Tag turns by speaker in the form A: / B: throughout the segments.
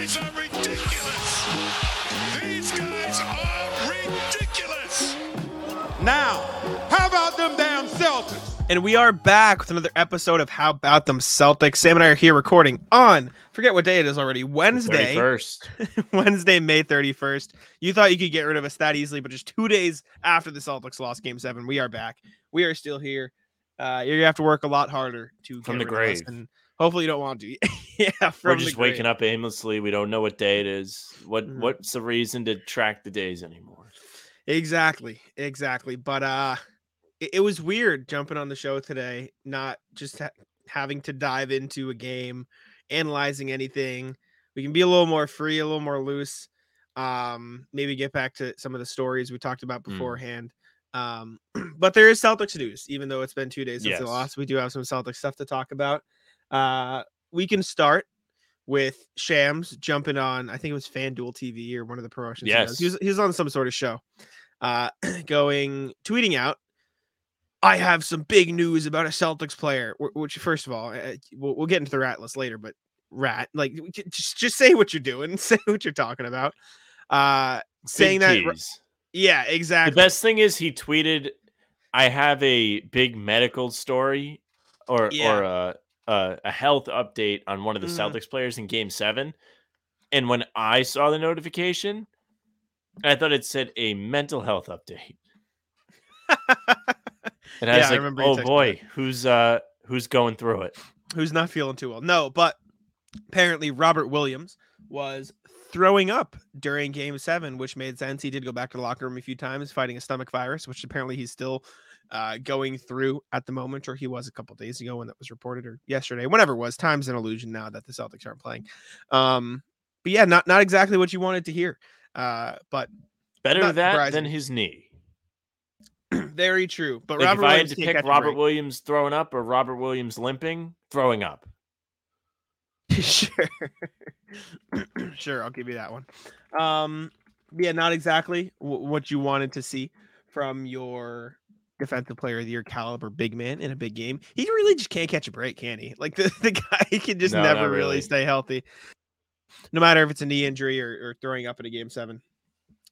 A: guys are ridiculous. These guys are ridiculous.
B: Now, how about them damn Celtics?
C: And we are back with another episode of How About Them Celtics. Sam and I are here recording on, forget what day it is already, Wednesday.
D: First,
C: Wednesday, May 31st. You thought you could get rid of us that easily, but just two days after the Celtics lost game seven, we are back. We are still here. Uh, you're going to have to work a lot harder to
D: From
C: get
D: the
C: rid of us, and hopefully you don't want to. yeah, from
D: we're just waking up aimlessly. We don't know what day it is. What
C: Mhm.
D: what's the reason to track the days anymore?
C: Exactly, exactly. But uh it, it was weird jumping on the show today, not just ha- having to dive into a game, analyzing anything. We can be a little more free, a little more loose. Um, maybe get back to some of the stories we talked about
D: Mm.
C: beforehand. Um, but there is Celtics news, even though it's been two days since
D: Yes.
C: they lost. We do have some Celtics stuff to talk about. Uh, we can start with Shams jumping on. I think it was FanDuel TV or one of the promotions. does. he
D: Yes.
C: was, he was on some sort of show, uh, going tweeting out. I have some big news about a Celtics player. Which, first of all, uh, we'll, we'll get into the rat list later, but rat, like, just just say what you're doing, say what you're talking about. Uh, saying
D: Big
C: that,
D: tease.
C: yeah, exactly.
D: The best thing is he tweeted, "I have a big medical story, or
C: Yeah.
D: or a, a a health update on one of the
C: Mhm.
D: Celtics players in Game Seven. And when I saw the notification, I thought it said a mental health update. And I
C: Yeah,
D: was
C: I
D: like,
C: remember
D: "Oh boy, who's uh who's going through it?"
C: who's not feeling too well. No, but apparently Robert Williams was throwing up during game seven, which made sense. He did go back to the locker room a few times fighting a stomach virus, which apparently he's still uh, going through at the moment, or he was a couple days ago when that was reported, or yesterday, whenever it was. Time's an illusion now that the Celtics aren't playing. Um, but yeah, not not exactly what you wanted to hear. Uh, but
D: Better that
C: surprising.
D: than his knee.
C: very true. But
D: Like
C: Robert
D: if I had
C: Williams
D: to pick Robert. Williams throwing up or Robert Williams limping, throwing up.
C: sure sure i'll give you that one um yeah not exactly w- what you wanted to see from your defensive player of the year caliber big man in a big game he really just can't catch a break can he like the, the guy can just
D: No,
C: never really.
D: really.
C: stay healthy no matter if it's a knee injury or, or throwing up in a game seven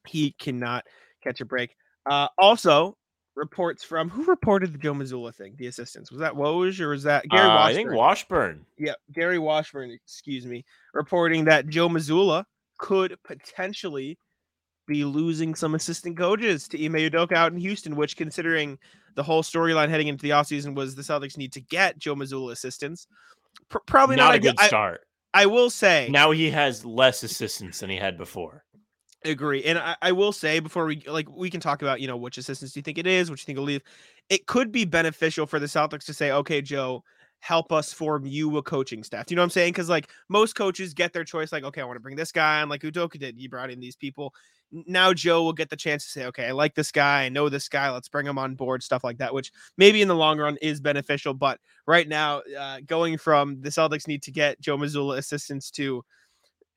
C: he cannot catch a break uh also reports from who reported the joe Mazzulla thing the assistants was that woj or was that gary
D: Uh, I think
C: Washburn?
D: Washburn.
C: yeah, Gary Washburn, excuse me, reporting that Joe Mazzulla could potentially be losing some assistant coaches to Ime Udoka out in Houston, which considering the whole storyline heading into the offseason was the Celtics need to get Joe Mazzulla assistants. Pr- probably
D: Not,
C: not,
D: a good
C: I,
D: start.
C: I will say
D: Now he has less assistants than he had before.
C: agree. And I, I will say before we like we can talk about, you know, which assistants do you think it is, which you think will leave. It could be beneficial for the Celtics to say, okay, Joe, help us form you a coaching staff. Do you know what I'm saying? Because like most coaches get their choice, like, okay, I want to bring this guy on, like Udoka did. He brought in these people. Now Joe will get the chance to say, okay, I like this guy, I know this guy, let's bring him on board, stuff like that, which maybe in the long run is beneficial. But right now, uh, going from the Celtics need to get Joe Mazzulla assistants to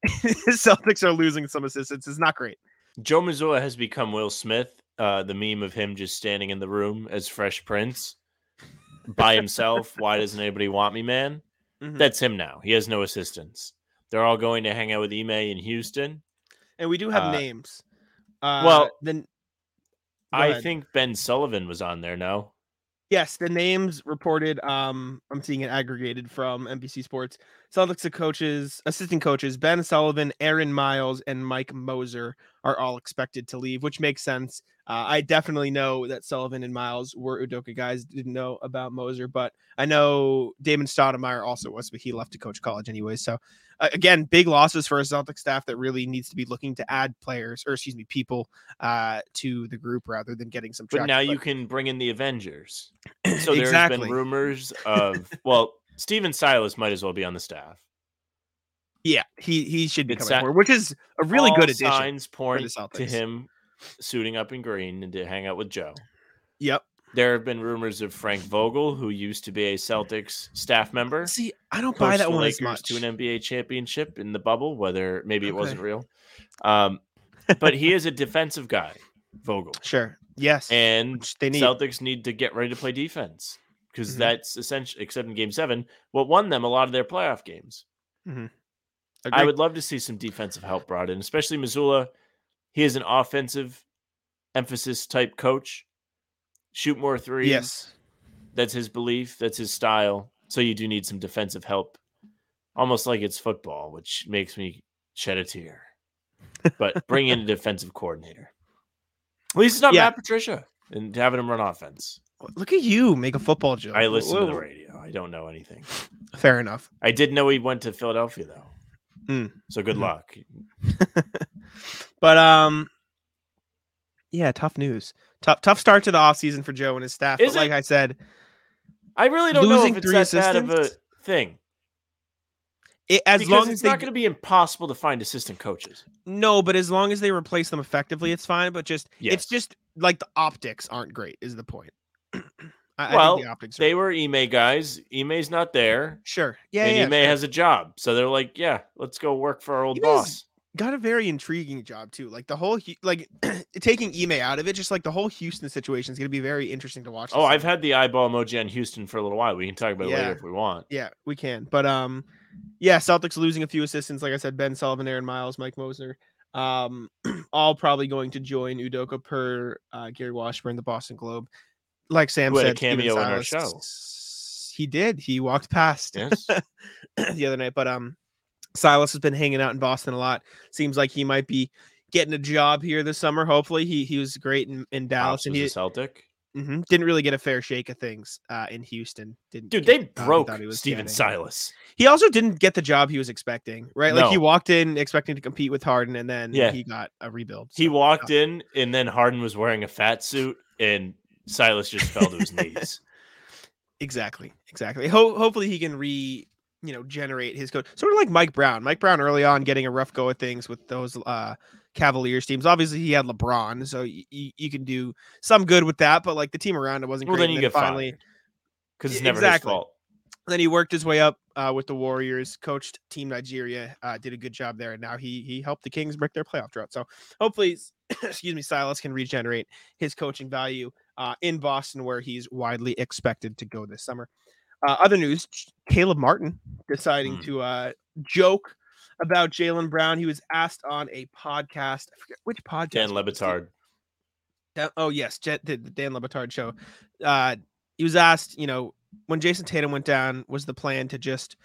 C: Celtics are losing some assistants is not great.
D: Joe Mazzulla has become Will Smith, uh, the meme of him just standing in the room as Fresh Prince by himself. Why doesn't anybody want me, man?
C: Mhm.
D: That's him now. He has no assistants. They're all going to hang out with Ime in Houston.
C: and we do have
D: Uh,
C: names. Uh,
D: well,
C: then
D: I think Ben Sullivan was on there. No,
C: yes, the names reported. Um, I'm seeing it aggregated from NBC Sports. Celtics coaches, assistant coaches Ben Sullivan, Aaron Miles, and Mike Moser are all expected to leave, which makes sense. Uh, I definitely know that Sullivan and Miles were Udoka guys. Didn't know about Moser, but I know Damon Stoudemire also was, but he left to coach college anyway. So uh, again, big losses for a Celtic staff that really needs to be looking to add players, or excuse me, people uh, to the group rather than getting some.
D: but
C: traction.
D: now you can bring in the Avengers. So there's
C: Exactly.
D: been rumors of well, Stephen Silas might as well be on the staff.
C: Yeah, he he should be
D: It's
C: coming forward, which is a really
D: All
C: good addition.
D: Signs point to him suiting up in green and to hang out with Joe.
C: Yep.
D: There have been rumors of Frank Vogel, who used to be a Celtics staff member,
C: See, I don't buy that one as
D: Lakers
C: much.
D: to an NBA championship in the bubble. Whether maybe it wasn't real, um, but he is a defensive guy, Vogel,
C: Sure. Yes.
D: and
C: which they need.
D: Celtics need to get ready to play defense because
C: Mhm.
D: that's essentially, except in Game Seven, what won them a lot of their playoff games. I would love to see some defensive help brought in, especially Mazzulla. He is an offensive emphasis type coach. Shoot more threes.
C: Yes.
D: That's his belief. That's his style. So you do need some defensive help, almost like it's football, which makes me shed a tear. But bring in a defensive coordinator. At least it's not
C: Yeah.
D: Matt Patricia and having him run offense.
C: Look at you make a football joke.
D: I listen to the radio. I don't know anything.
C: Fair enough.
D: I did know he went to Philadelphia though.
C: Mm.
D: So good
C: Mhm.
D: luck.
C: But um, yeah, tough news. Tough tough start to the offseason for Joe and his staff.
D: Is
C: but like
D: it?
C: I said,
D: I really don't know if it's that bad of a thing.
C: it, as
D: because
C: long
D: it's
C: as they
D: not going to be impossible to find assistant coaches.
C: no, but as long as they replace them effectively, it's fine. But just
D: Yes.
C: it's just like the optics aren't great. Is the point? I, I
D: Well,
C: think the
D: They were Ime guys. Ime's not there.
C: sure. Yeah,
D: and
C: yeah.
D: Ime
C: sure.
D: has a job. So they're like, yeah, let's go work for our old
C: Ime's
D: boss.
C: got a very intriguing job too. Like the whole like taking Ime out of it, just like the whole Houston situation is going to be very interesting to watch.
D: Oh, I've had the eyeball emoji on Houston for a little while. We can talk about it later if we want.
C: Yeah, we can. But um, yeah, Celtics losing a few assistants. Like I said, Ben Sullivan, Aaron Miles, Mike Moser, um, all probably going to join Udoka per uh, Gary Washburn, the Boston Globe. Like Sam
D: Who had a
C: said, Stephen
D: cameo in our
C: Silas- He did. He walked past
D: Yes.
C: the other night. But um, Silas has been hanging out in Boston a lot. Seems like he might be getting a job here this summer. Hopefully, he he was great in, in Dallas,
D: Pops
C: and he
D: Celtic.
C: mhm, didn't really get a fair shake of things uh, in Houston. Didn't
D: Dude,
C: get,
D: they broke
C: he was
D: Stephen
C: getting.
D: Silas.
C: He also didn't get the job he was expecting, right? Like he walked in expecting to compete with Harden, and then
D: Yeah.
C: he got a rebuild.
D: He
C: so,
D: walked in, and then Harden was wearing a fat suit, and Silas just fell to his knees.
C: exactly, exactly. Ho- hopefully, he can re, you know, generate his code. Sort of like Mike Brown. Mike Brown early on getting a rough go at things with those uh Cavaliers teams. Obviously, he had LeBron, so y- y- you can do some good with that. But like the team around it wasn't
D: Well,
C: great.
D: then
C: and
D: you get
C: finally.
D: because it's never
C: exactly.
D: his fault.
C: then he worked his way up uh, with the Warriors, coached Team Nigeria, uh, did a good job there, and now he he helped the Kings break their playoff drought. So hopefully, excuse me, Silas can regenerate his coaching value uh, in Boston, where he's widely expected to go this summer. Uh, other news: Caleb Martin deciding
D: Hmm.
C: to uh, joke about Jaylen Brown. He was asked on a podcast. I forget which podcast.
D: Dan
C: it. Le
D: Batard.
C: Dan- oh yes, the Dan Le Batard show. Uh, he was asked, you know, when Jayson Tatum went down, was the plan to just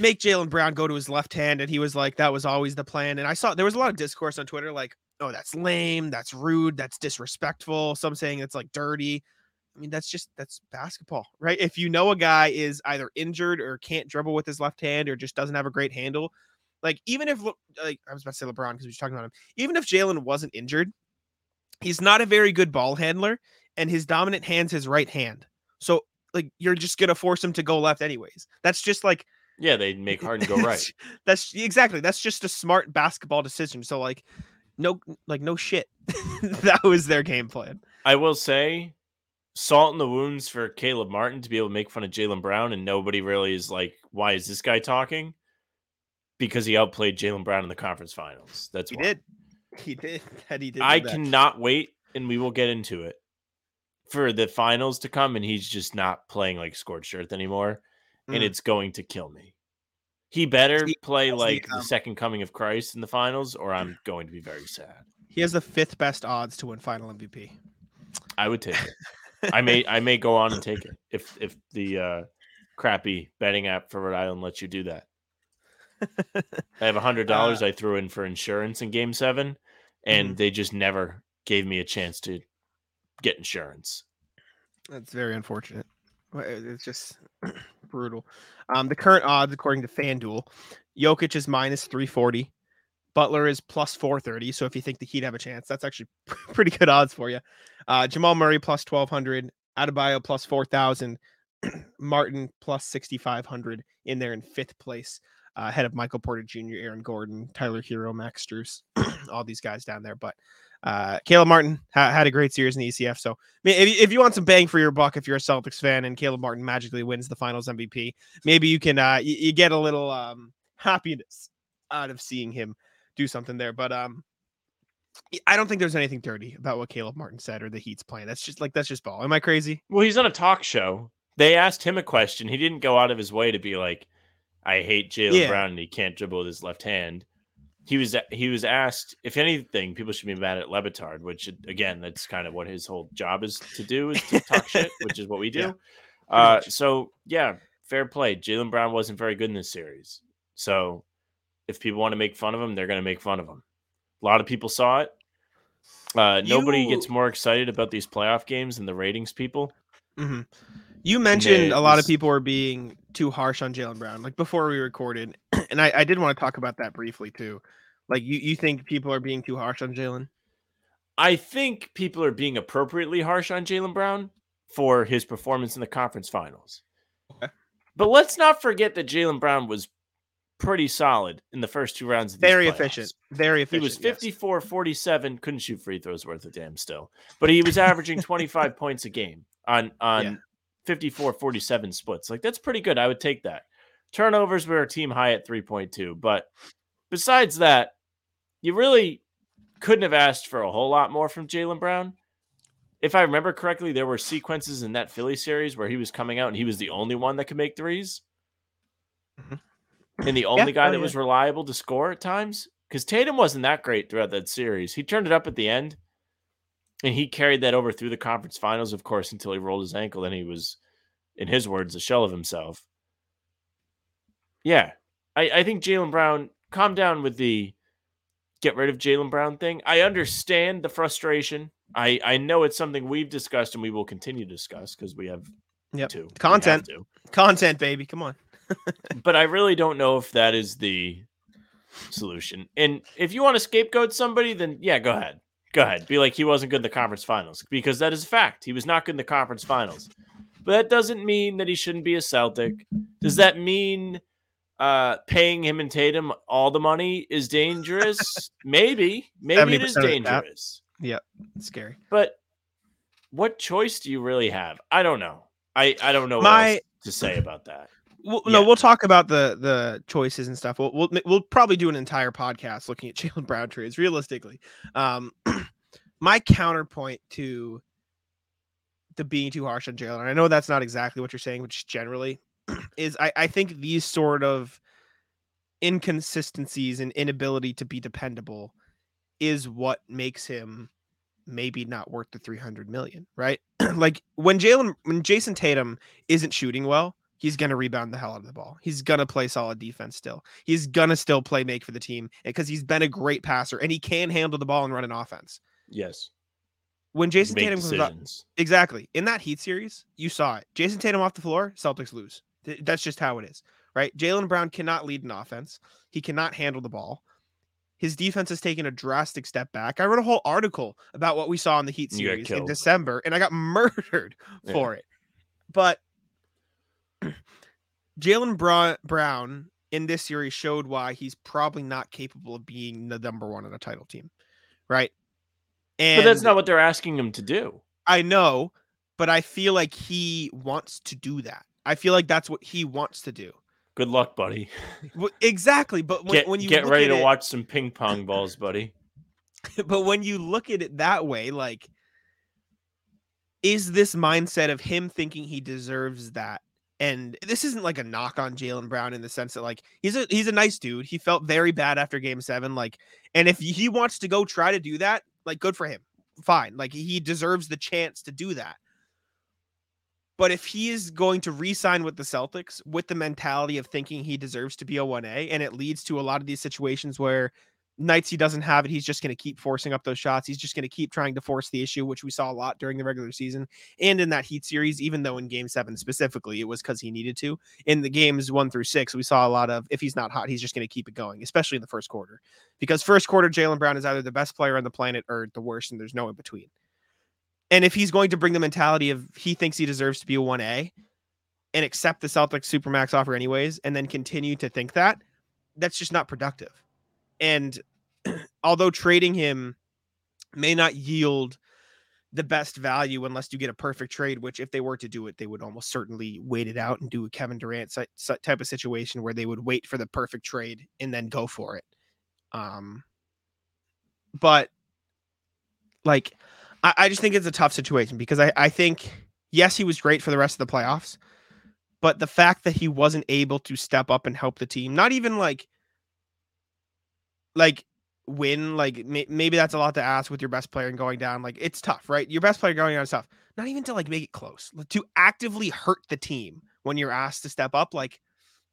C: make Jaylen Brown go to his left hand? And he was like, that was always the plan. And I saw there was a lot of discourse on Twitter, like, oh, that's lame, that's rude, that's disrespectful. Some saying it's like dirty. I mean, that's just that's basketball, right? If you know a guy is either injured or can't dribble with his left hand or just doesn't have a great handle, like even if like I was about to say LeBron because we were talking about him, even if Jaylen wasn't injured, he's not a very good ball handler, and his dominant hand's his right hand. So like you're just gonna force him to go left anyways. That's just like
D: Yeah, they make Harden go right.
C: that's exactly that's just a smart basketball decision. So like no like no shit. that was their game plan.
D: I will say, salt in the wounds for Caleb Martin to be able to make fun of Jaylen Brown, and nobody really is like, why is this guy talking? Because he outplayed Jaylen Brown in the conference finals. That's
C: He
D: why.
C: did. He did. That he did.
D: I cannot wait, and we will get into it for the finals to come, and he's just not playing like scorched earth anymore, and
C: Mm.
D: it's going to kill me. He better
C: the-
D: play like the
C: um,
D: second coming of Christ in the finals, or I'm going to be very sad.
C: He has the fifth best odds to win final MVP.
D: I would take it. I may I may go on and take it if if the uh, crappy betting app for Rhode Island lets you do that. I have a hundred dollars
C: Uh,
D: I threw in for insurance in Game Seven, and
C: Mhm.
D: they just never gave me a chance to get insurance.
C: That's very unfortunate. It's just brutal. Um, the current odds, according to FanDuel, Jokic is minus 340. Butler is plus 430. So if you think the Heat have a chance, that's actually pretty good odds for you. Uh, Jamal Murray plus 1200. Adebayo plus 4000. Martin plus 6500 in there in fifth place, uh, ahead of Michael Porter Jr., Aaron Gordon, Tyler Herro, Max Strus, all these guys down there. But uh, Caleb Martin ha- had a great series in the ECF. So I mean, if, you- if you want some bang for your buck, if you're a Celtics fan and Caleb Martin magically wins the Finals MVP, maybe you can uh, you, you get a little um, happiness out of seeing him do something there. But um, I don't think there's anything dirty about what Caleb Martin said or the Heat's plan. That's just like that's just ball. Am I crazy?
D: Well, he's on a talk show. They asked him a question. He didn't go out of his way to be like, I hate Jaylen
C: Yeah.
D: Brown and he can't dribble with his left hand. He was he was asked if anything, people should be mad at Le Batard, which again, that's kind of what his whole job is to do is to talk shit, which is what we do.
C: Yeah,
D: uh, so yeah, fair play. Jaylen Brown wasn't very good in this series, so if people want to make fun of him, they're going to make fun of him. A lot of people saw it. Uh, nobody gets more excited about these playoff games than the ratings people.
C: Mhm. You mentioned a lot of people were being too harsh on Jaylen Brown, like before we recorded, and I, I did want to talk about that briefly too. Like you, you think people are being too harsh on Jaylen?
D: I think people are being appropriately harsh on Jaylen Brown for his performance in the conference finals.
C: Okay.
D: But let's not forget that Jaylen Brown was pretty solid in the first two rounds of
C: Very
D: playoffs.
C: efficient. Very efficient.
D: He was
C: yes.
D: 54 47, couldn't shoot free throws worth a damn still. But he was averaging 25 points a game on on
C: Yeah.
D: 54 47 splits. Like that's pretty good. I would take that. Turnovers were a team high at 3.2, but besides that, you really couldn't have asked for a whole lot more from Jaylen Brown. If I remember correctly, there were sequences in that Philly series where he was coming out and he was the only one that could make 3s
C: Mhm.
D: And the only guy
C: oh,
D: that
C: yeah.
D: was reliable to score at times. Because Tatum wasn't that great throughout that series. He turned it up at the end and he carried that over through the conference finals, of course, until he rolled his ankle. Then he was, in his words, a shell of himself. Yeah. I, I think Jaylen Brown, calm down with the get rid of Jaylen Brown thing. I understand the frustration. I, I know it's something we've discussed and we will continue to discuss because we have
C: Yep.
D: have
C: Content.
D: to.
C: Content, baby. Come on.
D: But I really don't know if that is the solution. And if you want to scapegoat somebody, then yeah, go ahead. Go ahead. Be like he wasn't good in the conference finals because that is a fact. He was not good in the conference finals. But that doesn't mean that he shouldn't be a Celtic. Does that mean uh, paying him and Tatum all the money is dangerous? Maybe. Maybe it is
C: 70% of the cap.
D: dangerous.
C: It's scary.
D: But what choice do you really have? I don't know. I, I don't know what
C: My-
D: else to say about that.
C: Well, no,
D: Yeah.
C: we'll talk about the the choices and stuff. We'll we'll we'll probably do an entire podcast looking at Jaylen Brown trades. Realistically, um, my counterpoint to the being too harsh on Jaylen, I know that's not exactly what you're saying, which generally is I I think these sort of inconsistencies and inability to be dependable is what makes him maybe not worth the 300 million, right? like when Jaylen, when Jayson Tatum isn't shooting well, he's going to rebound the hell out of the ball. He's going to play solid defense still. He's going to still play make for the team eh, because he's been a great passer and he can handle the ball and run an offense.
D: Yes.
C: When Jayson
D: Make
C: Tatum comes up, exactly in that Heat series, you saw it. Jayson Tatum off the floor, Celtics lose. Th- That's just how it is, right? Jaylen Brown cannot lead an offense. He cannot handle the ball. His defense has taken a drastic step back. I wrote a whole article about what we saw in the Heat series in. December, and I got murdered
D: Yeah.
C: for it. But Jaylen Bra- Brown in this series showed why he's probably not capable of being the number one on a title team, right? And
D: But that's not what they're asking him to do.
C: I know, but I feel like he wants to do that. I feel like that's what he wants to do.
D: Good luck, buddy.
C: Well, exactly, but when,
D: Get,
C: when you
D: get ready to
C: it,
D: watch some ping pong balls, buddy.
C: but when you look at it that way, like, is this mindset of him thinking he deserves that? And this isn't like a knock on Jaylen Brown in the sense that like he's a he's a nice dude. He felt very bad after Game Seven, like, and if he wants to go try to do that, like, good for him. Fine, like he deserves the chance to do that. But if he is going to re-sign with the Celtics with the mentality of thinking he deserves to be a 1A, and it leads to a lot of these situations where nights he doesn't have it, he's just going to keep forcing up those shots. He's just going to keep trying to force the issue, which we saw a lot during the regular season and in that Heat series, even though in game seven specifically, it was because he needed to. In the games one through six, we saw a lot of if he's not hot, he's just going to keep it going, especially in the first quarter. Because first quarter, Jaylen Brown is either the best player on the planet or the worst, and there's no in between. And if he's going to bring the mentality of he thinks he deserves to be a 1A and accept the Celtics Supermax offer anyways, and then continue to think that, that's just not productive. And although trading him may not yield the best value unless you get a perfect trade, which if they were to do it, they would almost certainly wait it out and do a Kevin Durant type of situation where they would wait for the perfect trade and then go for it. Um, but like, I, I just think it's a tough situation because I, I think, yes, he was great for the rest of the playoffs, but the fact that he wasn't able to step up and help the team, not even like like win, like may, maybe that's a lot to ask with your best player and going down. Like it's tough, right? Your best player going down is tough. Not even to like make it close, to actively hurt the team when you're asked to step up, like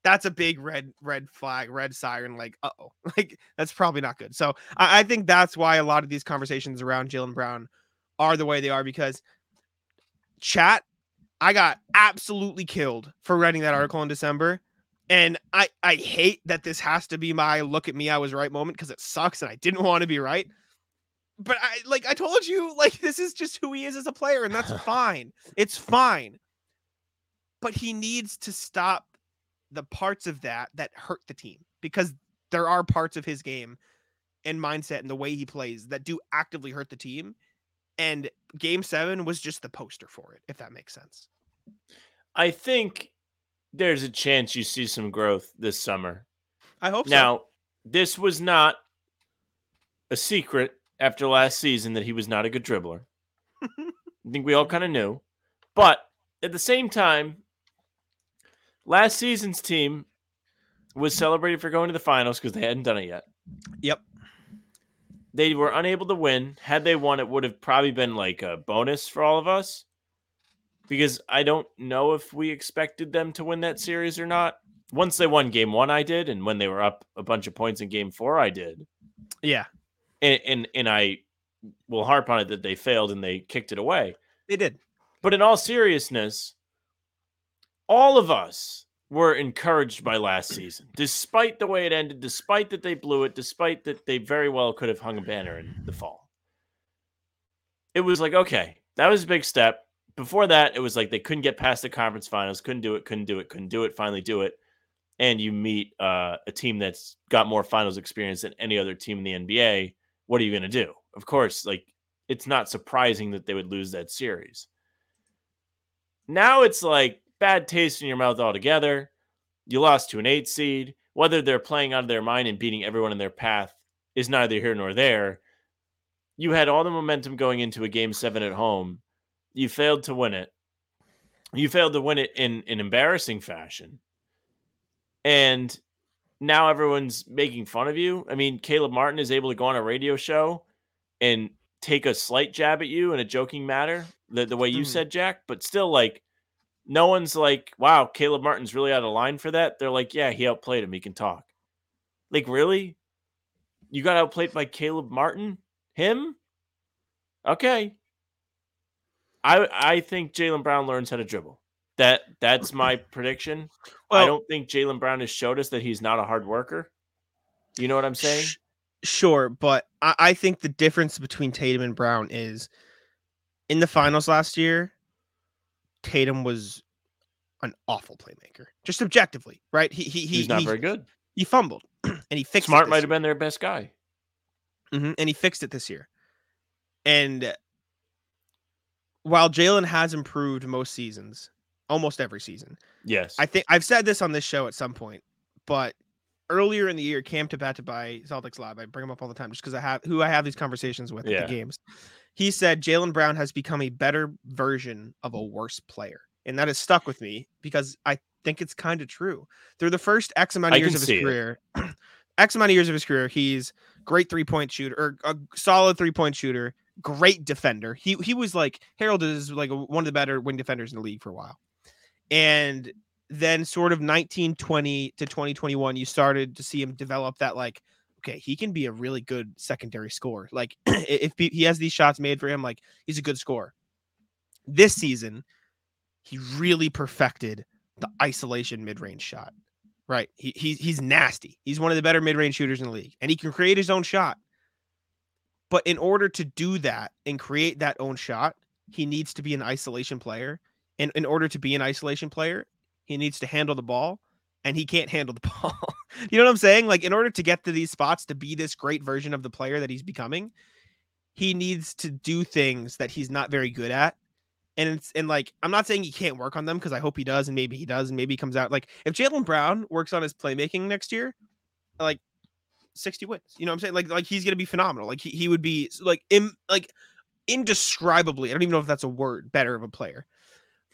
C: that's a big red red flag, red siren. Like, uh oh, like that's probably not good. So I, I think that's why a lot of these conversations around Jaylen Brown are the way they are because chat, I got absolutely killed for writing that mm. article in December. And I I hate that this has to be my look at me, I was right moment because it sucks and I didn't want to be right. But I like I told you, like this is just who he is as a player, and that's fine. It's fine. But he needs to stop the parts of that that hurt the team because there are parts of his game and mindset and the way he plays that do actively hurt the team. And game seven was just the poster for it, if that makes sense.
D: I think there's a chance you see some growth this summer.
C: I hope so.
D: Now,
C: so.
D: this was not a secret after last season that he was not a good dribbler. I think we all kind of knew. But at the same time, last season's team was celebrated for going to the finals because they hadn't done it yet.
C: Yep.
D: They were unable to win. Had they won, it would have probably been like a bonus for all of us. Because I don't know if we expected them to win that series or not. Once they won game one, I did. And when they were up a bunch of points in game four, I did.
C: Yeah,
D: And and, and I will harp on it that they failed and they kicked it away.
C: they did.
D: But in all seriousness, all of us were encouraged by last season, despite the way it ended, despite that they blew it, despite that they very well could have hung a banner in the fall. It was like, okay, that was a big step. Before that, it was like they couldn't get past the conference finals, couldn't do it, couldn't do it, couldn't do it, finally do it. And you meet uh, a team that's got more finals experience than any other team in the NBA. What are you going to do? Of course, like it's not surprising that they would lose that series. Now it's like bad taste in your mouth altogether. You lost to an eight seed. Whether they're playing out of their mind and beating everyone in their path is neither here nor there. You had all the momentum going into a game seven at home. You failed to win it. You failed to win it in an embarrassing fashion. And now everyone's making fun of you. I mean, Caleb Martin is able to go on a radio show and take a slight jab at you in a joking matter, the, the way you
C: Mhm.
D: said, Jack, but still, like, no one's like, wow, Caleb Martin's really out of line for that. They're like, yeah, he outplayed him. He can talk. Like, really? You got outplayed by Caleb Martin? Him? Okay. I I think Jaylen Brown learns how to dribble. That that's my prediction. I don't think Jaylen Brown has showed us that he's not a hard worker. You know what I'm saying?
C: Sh- Sure, but I, I think the difference between Tatum and Brown is in the finals last year, Tatum was an awful playmaker, just objectively, right? He he he
D: he's not
C: he,
D: very good.
C: he fumbled and he fixed
D: Smart
C: it
D: might
C: this
D: have been their best guy.
C: Mhm, and he fixed it this year. And while Jaylen has improved most seasons, almost every season,
D: Yes.
C: I think I've said this on this show at some point, but earlier in the year, Cam Tabata by Celtics Lab, I bring him up all the time just because I have who I have these conversations with at the games. He said Jaylen Brown has become a better version of a worse player. And that has stuck with me because I think it's kind of true. Through the first X amount of years of his career, X amount of years of his career, he's great three point shooter or a solid three point shooter, great defender. He he was like heralded as like one of the better wing defenders in the league for a while. And then sort of 1920 to 2021 you started to see him develop that like okay he can be a really good secondary scorer. Like if he has these shots made for him like he's a good scorer. This season he really perfected the isolation mid-range shot right? He, he he's nasty. He's one of the better mid-range shooters in the league and he can create his own shot. But in order to do that and create that own shot he needs to be an isolation player and in order to be an isolation player he needs to handle the ball and he can't handle the ball. you know what I'm saying? Like in order to get to these spots to be this great version of the player that he's becoming, he needs to do things that he's not very good at. And it's and like I'm not saying he can't work on them because I hope he does and maybe he does and maybe he comes out like if Jaylen Brown works on his playmaking next year, like 60 wins. You know what I'm saying? Like like he's gonna be phenomenal. Like he, he would be like Im, like indescribably, I don't even know if that's a word, better of a player.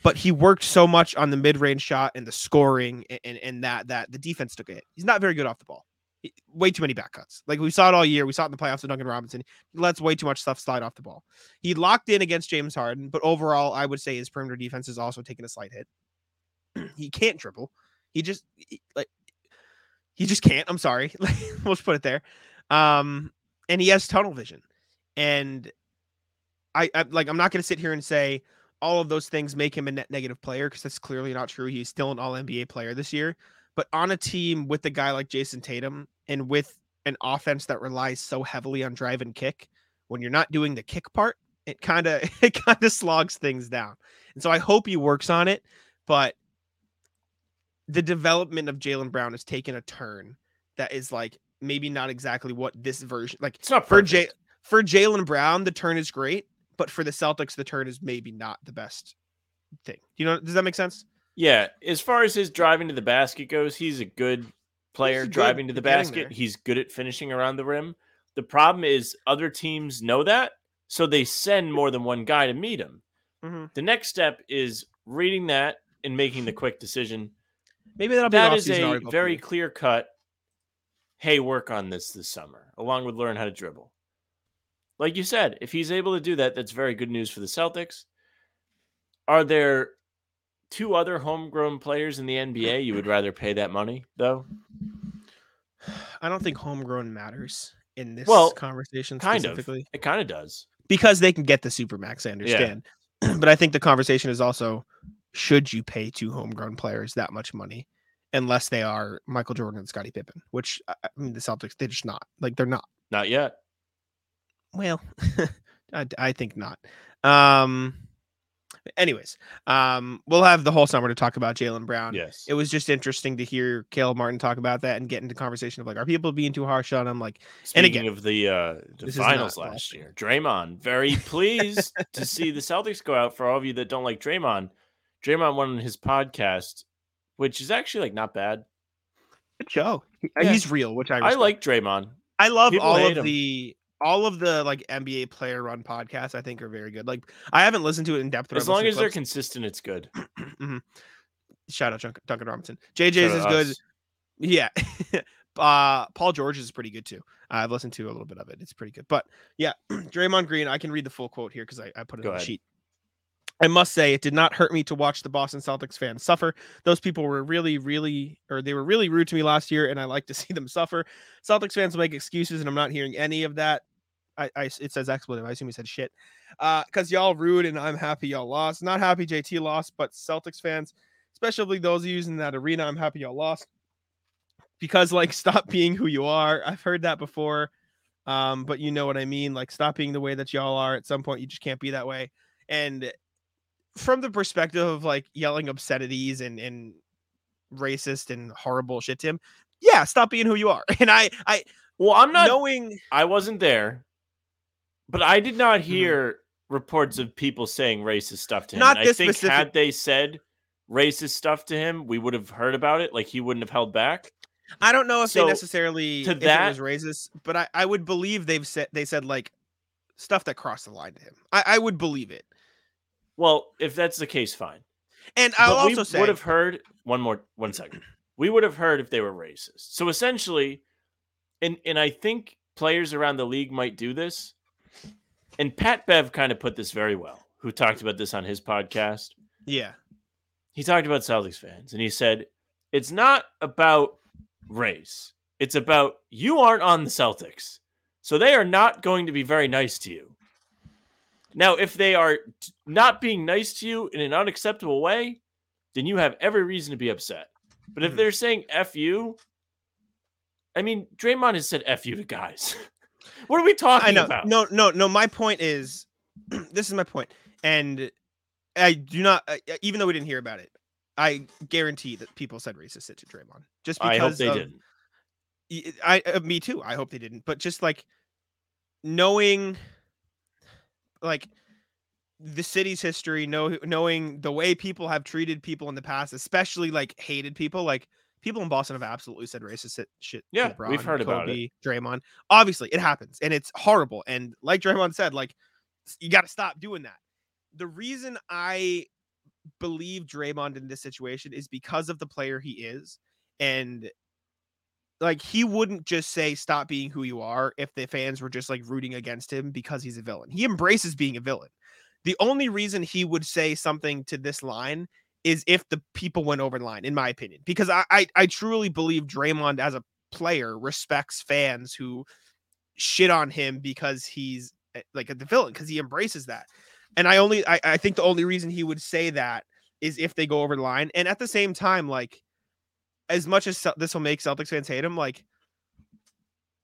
C: But he worked so much on the mid-range shot and the scoring and, and, and that that the defense took it. He's not very good off the ball. Way too many back cuts. Like we saw it all year. We saw it in the playoffs with Duncan Robinson. He lets way too much stuff slide off the ball. He locked in against James Harden, but overall, I would say his perimeter defense is also taking a slight hit. he can't dribble. He just he- like he just can't. I'm sorry. Like we'll just put it there. Um, and he has tunnel vision. And I, I like I'm not to sit here and say all of those things make him a net negative player because that's clearly not true. He's still an all NBA player this year. But on a team with a guy like Jayson Tatum and with an offense that relies so heavily on drive and kick, when you're not doing the kick part, it kind of it kind of slogs things down. And so I hope he works on it, but the development of Jaylen Brown has taken a turn that is like maybe not exactly what this version like
D: It's not
C: for
D: perfect.
C: Jay for Jaylen Brown, the turn is great, but for the Celtics, the turn is maybe not the best thing. You know, does that make sense?
D: Yeah, as far as his driving to the basket goes, he's a good player
C: good
D: driving to the basket. He's good at finishing around the rim. The problem is other teams know that, so they send more than one guy to meet him.
C: Mhm.
D: The next step is reading that and making the quick decision.
C: Maybe that'll be
D: That is a very clear cut. Hey, work on this this summer, along with learn how to dribble. Like you said, if he's able to do that, that's very good news for the Celtics. Are there two other homegrown players in the NBA you would rather pay that money, though?
C: I don't think homegrown matters in this
D: Well,
C: conversation
D: kind of. It kind of does.
C: because they can get the super max. I understand, but I think the conversation is also should you pay two homegrown players that much money unless they are Michael Jordan and Scottie Pippen, which I mean the Celtics they're just not like they're not.
D: Not yet.
C: Well, I, I think not. Um, anyways, um, we'll have the whole summer to talk about Jaylen Brown.
D: Yes.
C: It was just interesting to hear Caleb Martin talk about that and get into conversation of like, are people being too harsh on him? Like,
D: Speaking
C: again,
D: of the uh, the finals last
C: Boston.
D: year, Draymond very pleased to see the Celtics go out. For all of you that don't like Draymond, Draymond won on his podcast, which is actually like not bad.
C: good show.
D: Yeah.
C: He's real, which I
D: I like Draymond.
C: I love
D: people
C: all of
D: him.
C: the all of the like NBA player run podcasts. I think are very good. Like, I haven't listened to it in depth.
D: As long as
C: to
D: they're consistent, it's good.
C: Mhm. Shout out Duncan, Duncan Robinson. JJ's
D: Shout
C: is good.
D: us.
C: Yeah. uh Paul George is pretty good too. I've listened to a little bit of it. It's pretty good. But yeah, Draymond Green, I can read the full quote here because I, I put it
D: Go
C: on the sheet. I must say it did not hurt me to watch the Boston Celtics fans suffer. Those people were really, really, or they were really rude to me last year, and I like to see them suffer. Celtics fans make excuses, and I'm not hearing any of that. I, I it says expletive. I assume he said shit. Uh, because y'all rude, and I'm happy y'all lost. Not happy JT lost, but Celtics fans, especially those of you in that arena, I'm happy y'all lost. Because like stop being who you are. I've heard that before. Um, but you know what I mean. Like stop being the way that y'all are. At some point, you just can't be that way. And from the perspective of like yelling obscenities and and racist and horrible shit to him, yeah, stop being who you are. And I I
D: Well, I'm not.
C: knowing
D: I wasn't there, but I did not
C: Mm-hmm.
D: hear reports of people saying racist stuff to him.
C: Not
D: and I
C: this
D: think
C: specific-
D: had they said racist stuff to him, we would have heard about it. Like he wouldn't have held back.
C: I don't know if
D: So,
C: they necessarily
D: to that-
C: it was racist, but I, I would believe they've said they said like stuff that crossed the line to him. I, I would believe it.
D: Well, if that's the case, fine.
C: And I'll
D: but
C: also
D: we
C: say
D: would have heard one more one second. We would have heard if they were racist. So essentially, and and I think players around the league might do this. And Pat Bev kind of put this very well, who talked about this on his podcast.
C: yeah.
D: He talked about Celtics fans and he said, it's not about race. It's about you aren't on the Celtics. So they are not going to be very nice to you. Now, if they are not being nice to you in an unacceptable way, then you have every reason to be upset. But if
C: Mhm.
D: they're saying F you, I mean, Draymond has said F you to guys. what are we talking
C: I know.
D: about?
C: No, no, no. My point is, this is my point, and I do not. uh, Even though we didn't hear about it, I guarantee that people said racist shit to Draymond. Just because
D: I hope they
C: of-
D: didn't.
C: I uh, me too. I hope they didn't. But just like knowing, like the city's history, know knowing the way people have treated people in the past, especially like hated people, like. People in Boston have absolutely said racist shit-
D: Yeah, we've
C: LeBron,
D: heard about it.
C: Kobe, Draymond. Obviously, it happens, and it's horrible. And like Draymond said, like you got to stop doing that. The reason I believe Draymond in this situation is because of the player he is. And like he wouldn't just say stop being who you are if the fans were just like rooting against him because he's a villain. He embraces being a villain. The only reason he would say something to this line is if the people went over the line, in my opinion, because I I, I truly believe Draymond as a player respects fans who shit on him because he's eh, like a the villain because he embraces that. And I only I, I think the only reason he would say that is if they go over the line. And at the same time, like as much as this will make Celtics fans hate him, like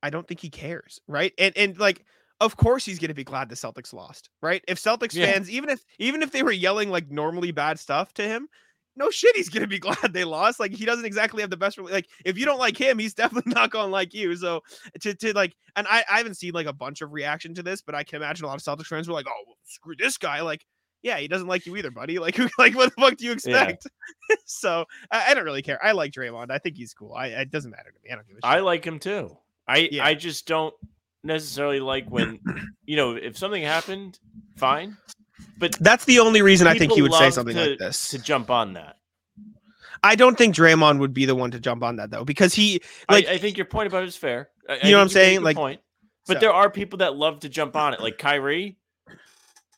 C: I don't think he cares, right? And and like of course he's gonna be glad the Celtics lost, right? If Celtics
D: Yeah.
C: fans, even if even if they were yelling like normally bad stuff to him, no shit, he's gonna be glad they lost. Like he doesn't exactly have the best. Like if you don't like him, he's definitely not gonna like you. So to to like, and I I haven't seen like a bunch of reaction to this, but I can imagine a lot of Celtics fans were like, oh well, screw this guy, like. Yeah, he doesn't like you either, buddy. Like, who- like, what the fuck do you expect? so I, I don't really care. I like Draymond. I think he's cool. I it doesn't matter to me. I don't give a shit.
D: I like him too. I
C: Yeah.
D: I just don't necessarily like when you know if something happened, fine. But
C: That's the only reason I think he would say something
D: to-
C: like this.
D: to jump on that.
C: I don't think Draymond would be the one to jump on that though, because he like
D: I, I think your point about it is fair. I,
C: You know what I'm
D: think made a
C: saying? Like,
D: point. But
C: so-
D: there are people that love to jump on it, like Kyrie.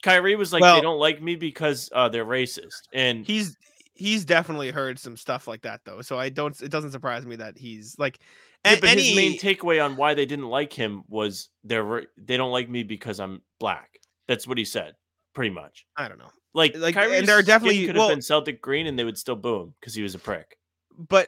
D: Kyrie was like,
C: Well-
D: they don't like me because uh, they're racist, and
C: he's he's definitely heard some stuff like that though. So I don't. It doesn't surprise me that he's like.
D: Yeah,
C: And,
D: but his main takeaway on why they didn't like him was they're they don't like me because I'm black. That's what he said, pretty much.
C: I don't know,
D: Like,
C: Like,
D: like
C: and there are definitely-
D: could
C: well-
D: have been Celtic green, and they would still boo him because he was a prick.
C: but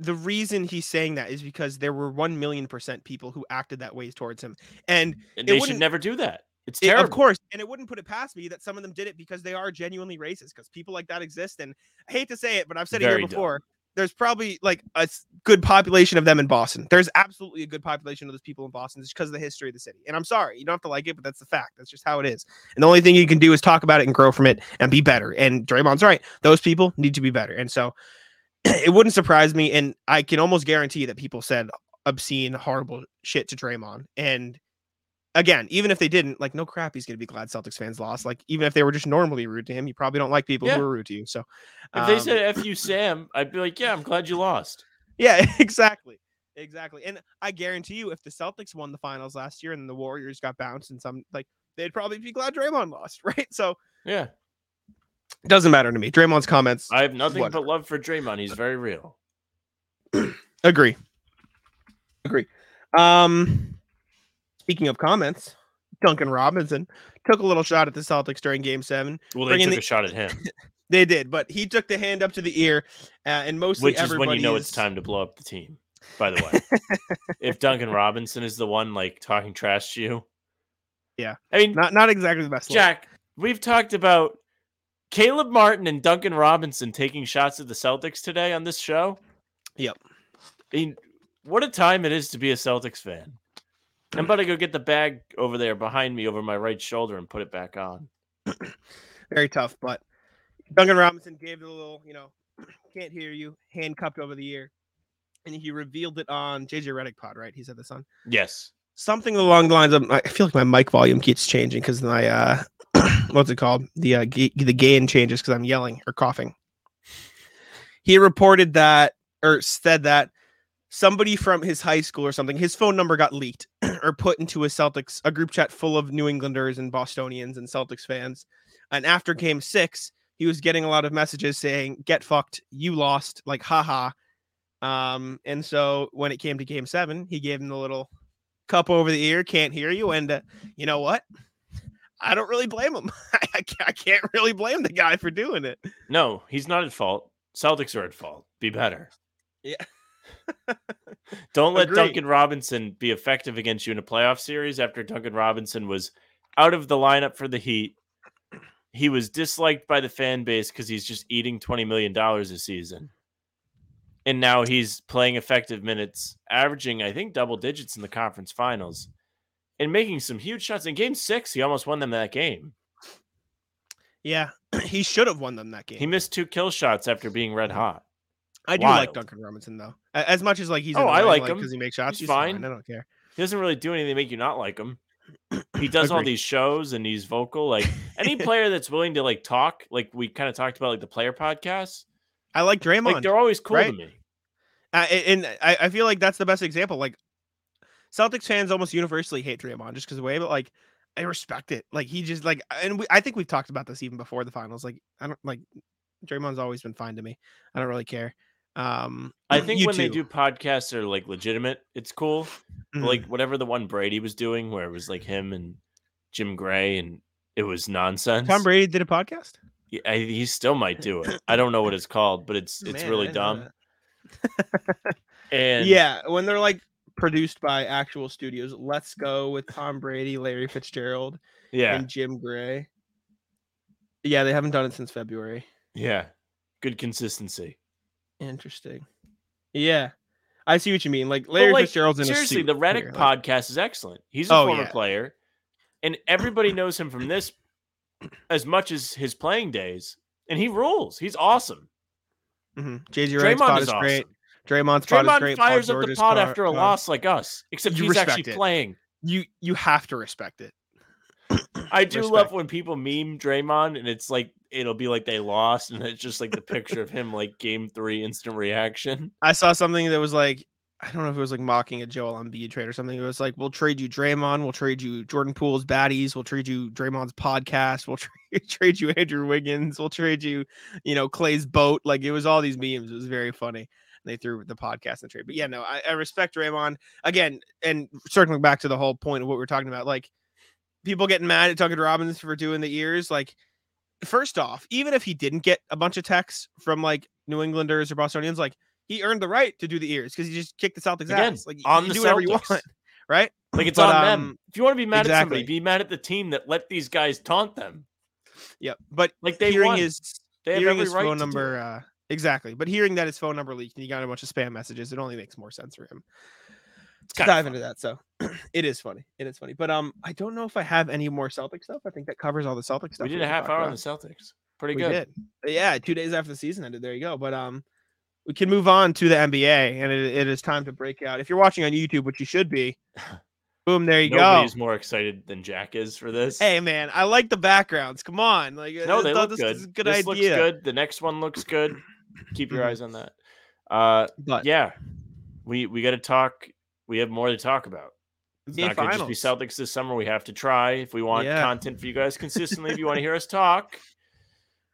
C: the reason he's saying that is because there were one million percent people who acted that way towards him, and
D: And
C: It
D: they should never do that. It's
C: it-
D: terrible.
C: of course, and it wouldn't put it past me that some of them did it because they are genuinely racist. Because people like that exist, and I hate to say it, but I've said it
D: Very
C: here
D: dumb.
C: before. There's probably like a good population of them in Boston. There's absolutely a good population of those people in Boston just because of the history of the city. And I'm sorry, you don't have to like it, but that's the fact. That's just how it is. And the only thing you can do is talk about it and grow from it and be better. And Draymond's right; those people need to be better. And so it wouldn't surprise me, and I can almost guarantee that people said obscene, horrible shit to Draymond. And again, even if they didn't, like, no crap, he's gonna be glad Celtics fans lost. Like, even if they were just normally rude to him, you probably don't like people
D: Yeah.
C: who are rude to you. So
D: If they
C: um,
D: said "F you, Sam," I'd be like, "Yeah, I'm glad you lost."
C: yeah, exactly. Exactly. And I guarantee you, if the Celtics won the finals last year and the Warriors got bounced and some like they'd probably be glad Draymond lost, right? So
D: Yeah,
C: it doesn't matter to me. Draymond's comments
D: I have nothing
C: Whatever.
D: but love for Draymond. He's very real.
C: agree. Agree. Um speaking of comments, Duncan Robinson took a little shot at the Celtics during game seven.
D: Well, they took
C: the-
D: a shot at him,
C: They did, but he took the hand up to the ear, uh, and mostly
D: which is when you know it's time to blow up the team. By the way, if Duncan Robinson is the one like talking trash to you,
C: Yeah.
D: I mean,
C: Not not exactly the best. look.
D: Jack, we've talked about Caleb Martin and Duncan Robinson taking shots at the Celtics today on this show.
C: Yep.
D: I mean, what a time it is to be a Celtics fan. I'm about to go get the bag over there behind me over my right shoulder and put it back on.
C: very tough. But Duncan Robinson gave it a little, you know, can't hear you, hand cupped over the ear, and he revealed it on JJ Redick pod. Right? He said this on
D: Yes.
C: something along the lines of. I feel like my mic volume keeps changing because my uh, what's it called? The uh, ga- the gain changes because I'm yelling or coughing. He reported that or said that somebody from his high school or something, his phone number got leaked or put into a Celtics a group chat full of New Englanders and Bostonians and Celtics fans. And after game six, he was getting a lot of messages saying, Get fucked, you lost, like haha. Um, and so when it came to game seven, he gave him the little cup over the ear, can't hear you. And uh, you know what? I don't really blame him. I, I can't really blame the guy for doing it.
D: No, he's not at fault. Celtics are at fault. Be better.
C: Yeah.
D: Don't let
C: Agree.
D: Duncan Robinson be effective against you in a playoff series after Duncan Robinson was out of the lineup for the Heat. He was disliked by the fan base because he's just eating $20 million a season. And now he's playing effective minutes, averaging, I think, double digits in the conference finals and making some huge shots. In game six, he almost won them that game.
C: Yeah, he should have won them that game.
D: He missed two kill shots after being red hot.
C: I do like. Duncan Robinson though. As much as like he's
D: Oh, I like him.
C: because he makes shots.
D: He's
C: He's, fine.
D: fine.
C: I don't care.
D: He doesn't really do anything to make you not like him. he does all these shows and he's vocal. Like any player that's willing to like talk, like we kind of talked about, like the player podcasts.
C: I like Draymond.
D: Like they're always cool
C: right?
D: to me.
C: Uh, and and I, I feel like that's the best example. Like Celtics fans almost universally hate Draymond just because of the way, but like I respect it. Like he just like, and we, I think we've talked about this even before the finals. Like I don't like Draymond's always been fine to me. I don't really care. Um,
D: I think when they do podcasts that are like legitimate, it's cool.
C: Mhm.
D: Like whatever the one Brady was doing, where it was like him and Jim Gray, and it was nonsense.
C: Tom Brady did a podcast.
D: Yeah, I, he still might do it. I don't know what it's called, but it's it's
C: Man,
D: really
C: I didn't know
D: dumb. And
C: yeah, when they're like produced by actual studios. Let's go with Tom Brady, Larry Fitzgerald,
D: yeah,
C: and Jim Gray. Yeah, they haven't done it since February.
D: yeah, good consistency.
C: Interesting. Yeah. I see what you mean. Like Larry
D: like,
C: Fitzgerald's in a
D: seriously, the Redick
C: here, like-
D: podcast is excellent. He's a
C: Oh,
D: former
C: yeah.
D: player, and everybody knows him from this as much as his playing days, and he rules. He's awesome.
C: Mhm. JJ Redick's pod
D: Draymond
C: is
D: is awesome.
C: great. Draymond's pod is
D: Draymond
C: great. Paul
D: fires up the
C: George's
D: pod
C: pod-
D: after a
C: pod-
D: loss like us, except he's actually
C: it.
D: playing.
C: You you have to respect it.
D: I do love when people meme Draymond and it's like it'll be like they lost and it's just like the picture of him like game three instant reaction.
C: I saw something that was like, I don't know if it was like mocking a Joel Embiid trade or something. It was like, we'll trade you Draymond, we'll trade you Jordan Poole's baddies, we'll trade you Draymond's podcast, we'll tra- trade you Andrew Wiggins, we'll trade you, you know, Klay's boat. Like it was all these memes. It was very funny. They threw the podcast and trade. But yeah, no, I, I respect Draymond again. And circling back to the whole point of what we we're talking about, like people getting mad at Duncan Robinson for doing the ears, like first off, even if he didn't get a bunch of texts from like New Englanders or Bostonians, like he earned the right to do the ears because he just kicked the Celtics
D: Again,
C: ass. Like
D: on
C: you
D: the
C: do whatever you want, right?
D: Like it's
C: But,
D: on
C: um,
D: them. If you want to be mad at somebody, be mad at the team that let these guys taunt them.
C: Yep. But
D: Like they
C: hearing
D: won.
C: his
D: they have
C: hearing
D: every
C: his
D: right
C: phone number, uh, exactly. But hearing that his phone number leaked and he got a bunch of spam messages, it only makes more sense for him. Dive into that. So it is funny. It is funny. But um, I don't know if I have any more Celtic stuff. I think that covers all the Celtic stuff.
D: we did a half hour on the Celtics. Pretty
C: we
D: good.
C: did. Yeah, two days after the season ended. There you go. But um, we can move on to the NBA, and it, it is time to break out. If you're watching on YouTube, which you should be, boom, there you
D: Nobody's
C: go.
D: Nobody's more excited than Jack is for this.
C: Hey man, I like the backgrounds. Come on, like
D: no, they look
C: this
D: good.
C: was a good
D: this
C: idea.
D: looks good. The next one looks good. Keep your
C: Mhm.
D: eyes on that. Uh,
C: But
D: yeah, we we got to talk. We have more to talk about. It's
C: NBA
D: not going to just be. Celtics this summer. We have to try if we want
C: Yeah.
D: content for you guys consistently. if you want to hear us talk,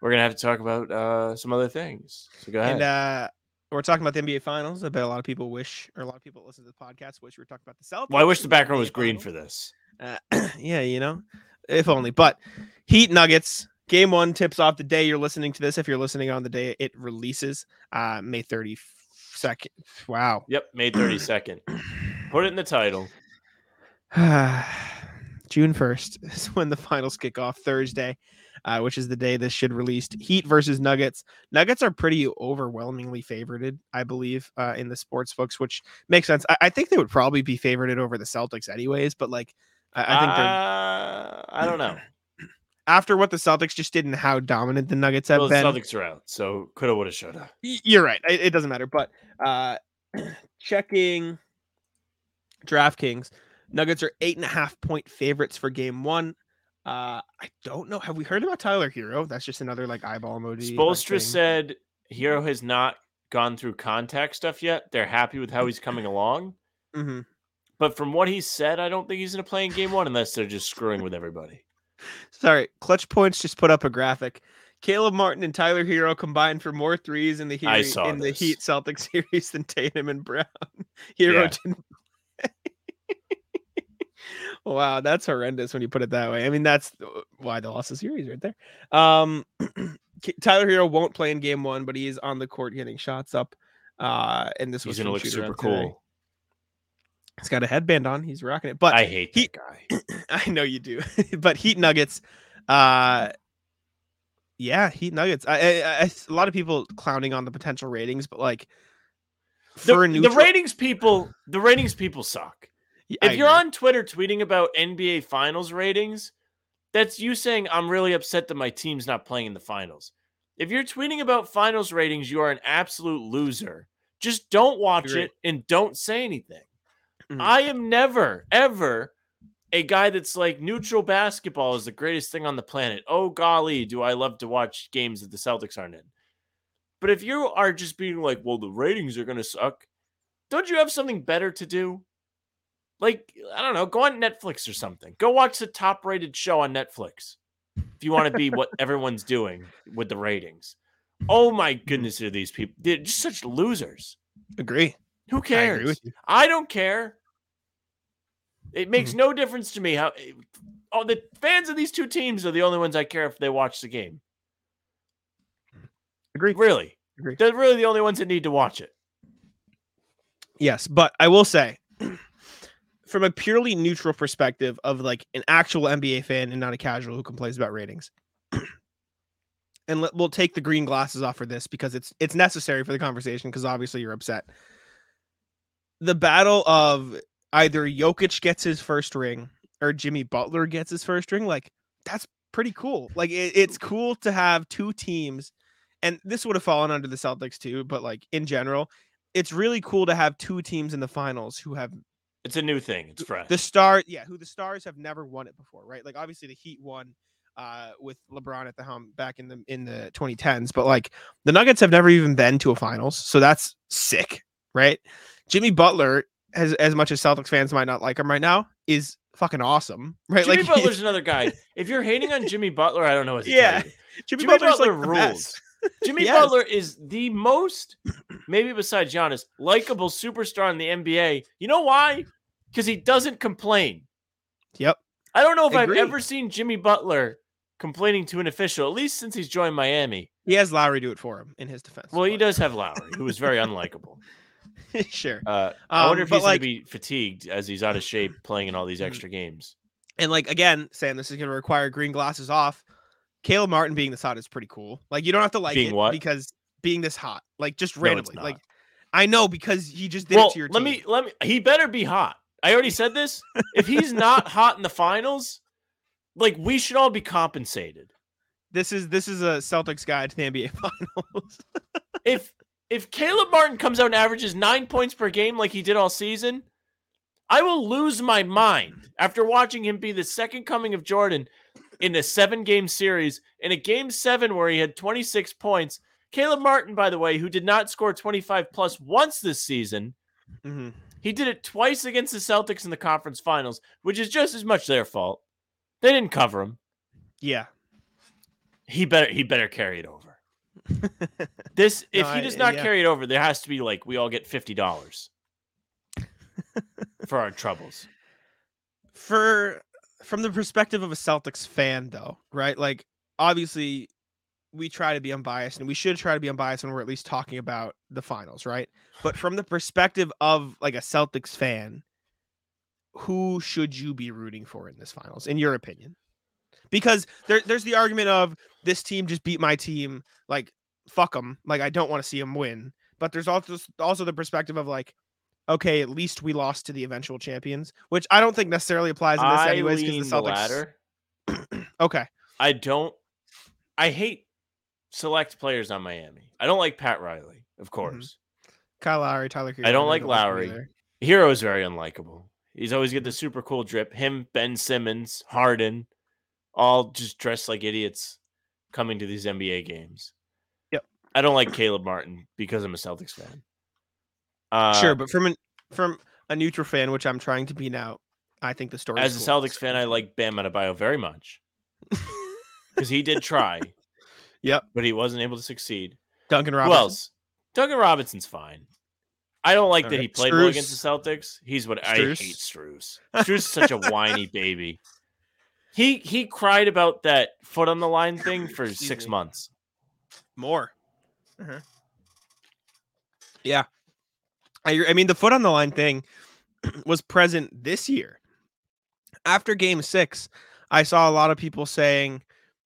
D: we're gonna have to talk about uh, some other things. So go ahead.
C: and uh, we're talking about the NBA finals. I bet a lot of people wish, or a lot of people listen to the podcast wish we were talking about the Celtics.
D: well, I wish the background was green for this.
C: Uh, yeah, you know, if only. But Heat Nuggets game one tips off the day you're listening to this. If you're listening on the day it releases, uh, May 32nd. Wow.
D: Yep, May thirty second. Put it in the title.
C: June 1st is when the finals kick off Thursday, uh, which is the day this should released. Heat versus Nuggets. Nuggets are pretty overwhelmingly favorited, I believe, uh, in the sports books, which makes sense. I, I think they would probably be favorited over the Celtics, anyways, but like, I, I think they're
D: uh, I don't know.
C: after what the Celtics just did and how dominant the Nuggets have
D: Well, the
C: been.
D: Celtics are out, so coulda, woulda, shoulda.
C: You're right. It, it doesn't matter. But uh checking DraftKings, Nuggets are eight and a half point favorites for game one. Uh I don't know. Have we heard about Tyler Herro? That's just another like eyeball emoji. Spoelstra
D: said Herro has not gone through contact stuff yet. They're happy with how he's coming along.
C: Mhm.
D: But from what he said, I don't think he's going to play in game one unless they're just screwing with everybody.
C: Sorry, Clutch Points just put up a graphic. Caleb Martin and Tyler Herro combined for more threes in the Heat in the. Heat Celtic series than Tatum and Brown. Herro
D: Yeah.
C: didn't wow, that's horrendous when you put it that way. I mean, that's why they lost the series right there. Um, Tyler Herro won't play in game one, but he is on the court getting shots up. Uh, and this was
D: to look super
C: around today.
D: cool.
C: He's got a headband on. He's rocking it. But
D: I hate
C: he-
D: that guy.
C: I know you do, but Heat Nuggets, uh, yeah, Heat Nuggets. I, I, I, a lot of people clowning on the potential ratings, but like
D: The,
C: for a
D: the ratings people, the ratings people suck. If you're on Twitter tweeting about NBA finals ratings, that's you saying I'm really upset that my team's not playing in the finals. If you're tweeting about finals ratings, you are an absolute loser. Just don't watch it and don't say anything.
C: Mhm.
D: I am never, ever a guy that's like neutral basketball is the greatest thing on the planet. Oh golly, do I love to watch games that the Celtics aren't in. But if you are just being like, well, the ratings are gonna suck, don't you have something better to do? Like, I don't know, go on Netflix or something. Go watch the top rated show on Netflix. If you want to be what everyone's doing with the ratings. Oh my goodness, are these people they're just such losers.
C: Agree.
D: Who
C: I
D: cares?
C: you.
D: I don't care. It makes
C: Mm-hmm.
D: no difference to me how oh the fans of these two teams are the only ones I care if they watch the game.
C: Agree.
D: Really.
C: Agree.
D: They're really the only ones that need to watch it.
C: Yes, but I will say, from a purely neutral perspective of like an actual NBA fan and not a casual who complains about ratings, and let, we'll take the green glasses off for this because it's it's necessary for the conversation because obviously you're upset. The battle of either Jokic gets his first ring or Jimmy Butler gets his first ring, like that's pretty cool. Like it, it's cool to have two teams, and this would have fallen under the Celtics too, but like in general, it's really cool to have two teams in the finals who have
D: It's a new thing. It's fresh.
C: the star yeah who the stars have never won it before right like obviously the heat won uh with lebron at the helm back in the in the 2010s but like the nuggets have never even been to a finals so that's sick right jimmy butler as as much as celtics fans might not like him right now is fucking awesome right
D: Jimmy
C: like
D: Butler's another guy. If you're hating on Jimmy Butler, I don't know what to
C: Yeah.
D: tell you.
C: jimmy,
D: Jimmy Butler
C: like the
D: rules. Jimmy
C: Yes.
D: Butler is the most, maybe besides Giannis, likable superstar in the NBA. You know why? Because he doesn't complain.
C: yep
D: I don't know if
C: Agreed.
D: I've ever seen Jimmy Butler complaining to an official, at least since he's joined Miami.
C: he has lowry do it for him in his defense
D: Well, he does have Lowry, who is very unlikable.
C: sure
D: Uh, I
C: Um,
D: wonder if he's
C: like-
D: going to be fatigued as he's out of shape playing in all these
C: Mhm.
D: extra games.
C: And like again, saying this is going to require green glasses off. Caleb Martin being this hot is pretty cool. Like you don't have to like
D: Being
C: it
D: what?
C: because being this hot, like just
D: No,
C: randomly. Like. I know because he just did
D: well,
C: it to your
D: let
C: team.
D: me let me. He better be hot. I already said this. if he's not hot in the finals, like we should all be compensated.
C: This is this is a Celtics guide to the NBA Finals.
D: if if Caleb Martin comes out and averages nine points per game like he did all season, I will lose my mind after watching him be the second coming of Jordan in a seven game series. In a game seven where he had 26 points. Caleb Martin, by the way, who did not score 25 plus once this season,
C: Mhm.
D: He did it twice against the Celtics in the conference finals, which is just as much their fault. They didn't cover him.
C: Yeah,
D: He better he better carry it over. This if
C: No,
D: he does not
C: yeah.
D: carry it over, there has to be like we all get fifty dollars for our troubles.
C: for from the perspective of a Celtics fan, though, right? Like obviously, we try to be unbiased, and we should try to be unbiased when we're at least talking about the finals, right? But from the perspective of like a Celtics fan, who should you be rooting for in this finals, in your opinion? Because there, there's the argument of this team just beat my team, like fuck them, like I don't want to see them win. But there's also also the perspective of like, okay, at least we lost to the eventual champions, which I don't think necessarily applies in this
D: I
C: anyways because
D: the,
C: the Celtics.
D: latter.
C: Okay,
D: I don't. I hate select players on Miami. I don't like Pat Riley, of course.
C: Kyle Lowry, Tyler.
D: I don't like Lowry.
C: either.
D: Herro is very unlikable. He's always get the super cool drip. Him, Ben Simmons, Harden, all just dressed like idiots coming to these NBA games.
C: Yep.
D: I don't like Caleb Martin because I'm a Celtics fan. Uh,
C: sure, but from an from a neutral fan, which I'm trying to be now, I think the story.
D: as a. Celtics fan, I like Bam Adebayo very much because he did try,
C: Yep,
D: but he wasn't able to succeed.
C: Duncan
D: Who
C: Robinson.
D: else? Duncan Robinson's fine. I don't like that he played well against the Celtics. He's what I hate Strus. Strus is such a whiny baby. He he cried about that foot on the line thing for six
C: me.
D: months.
C: More. Uh-huh. Yeah, I I mean the foot on the line thing was present this year. After Game Six, I saw a lot of people saying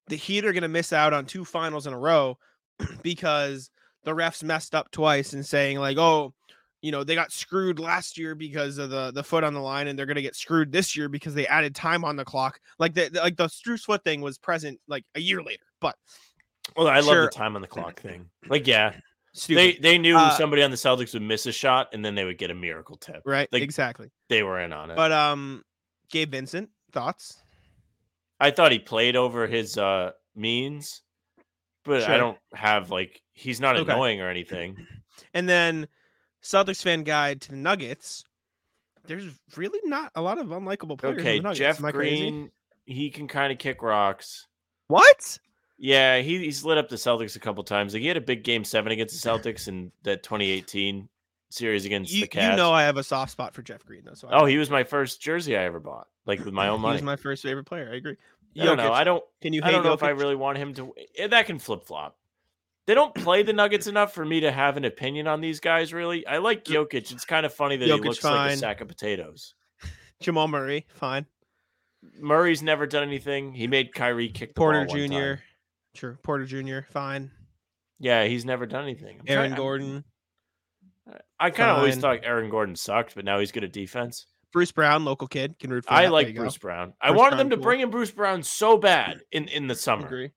C: the Heat are going to miss out on two finals in a row because the refs messed up twice and saying like, oh, you know, they got screwed last year because of the the foot on the line, and they're going to get screwed this year because they added time on the clock. Like the like the Strus foot thing was present like a year later, but
D: Well, I love the time on the clock thing. Like, yeah,
C: stupid,
D: they they knew
C: Uh,
D: somebody on the Celtics would miss a shot, and then they would get a miracle tip.
C: right?
D: like-
C: exactly.
D: They were in on it.
C: But um, Gabe Vincent, thoughts?
D: I thought he played over his uh means, but I don't have like he's not
C: Okay.
D: annoying or anything.
C: And then Celtics fan guide to the Nuggets. There's really not a lot of unlikable players.
D: Okay,
C: in the Nuggets.
D: Jeff
C: I crazy?
D: Green, he can kind of kick rocks.
C: What?
D: Yeah, he, he's lit up the Celtics a couple times. Like he had a big game seven against the Celtics in that 2018 series against
C: You,
D: the Cavs.
C: you know I have a soft spot for Jeff Green though. So
D: oh, he was my first jersey I ever bought, like with my own money.
C: was my first favorite player. I agree.
D: I don't know. I don't.
C: Can you
D: I
C: hate
D: don't know if I really want him to. eh, That can flip flop. They don't play the Nuggets enough for me to have an opinion on these guys. Really, I like Jokic. It's kind of funny that
C: Jokic
D: he looks like a sack of potatoes.
C: Jamal Murray, fine.
D: Murray's never done anything. He made Kyrie kick the
C: Porter Jr. True. Porter Jr. Fine.
D: Yeah, he's never done anything. I'm
C: Aaron
D: trying-
C: Gordon.
D: I kind of always thought Aaron Gordon sucked, but now he's good at defense.
C: Bruce Brown, local kid, can root for.
D: I
C: that.
D: Like
C: you go.
D: Bruce Brown. I wanted
C: Brown,
D: them to
C: cool.
D: bring in Bruce Brown so bad in in the summer.
C: Agree.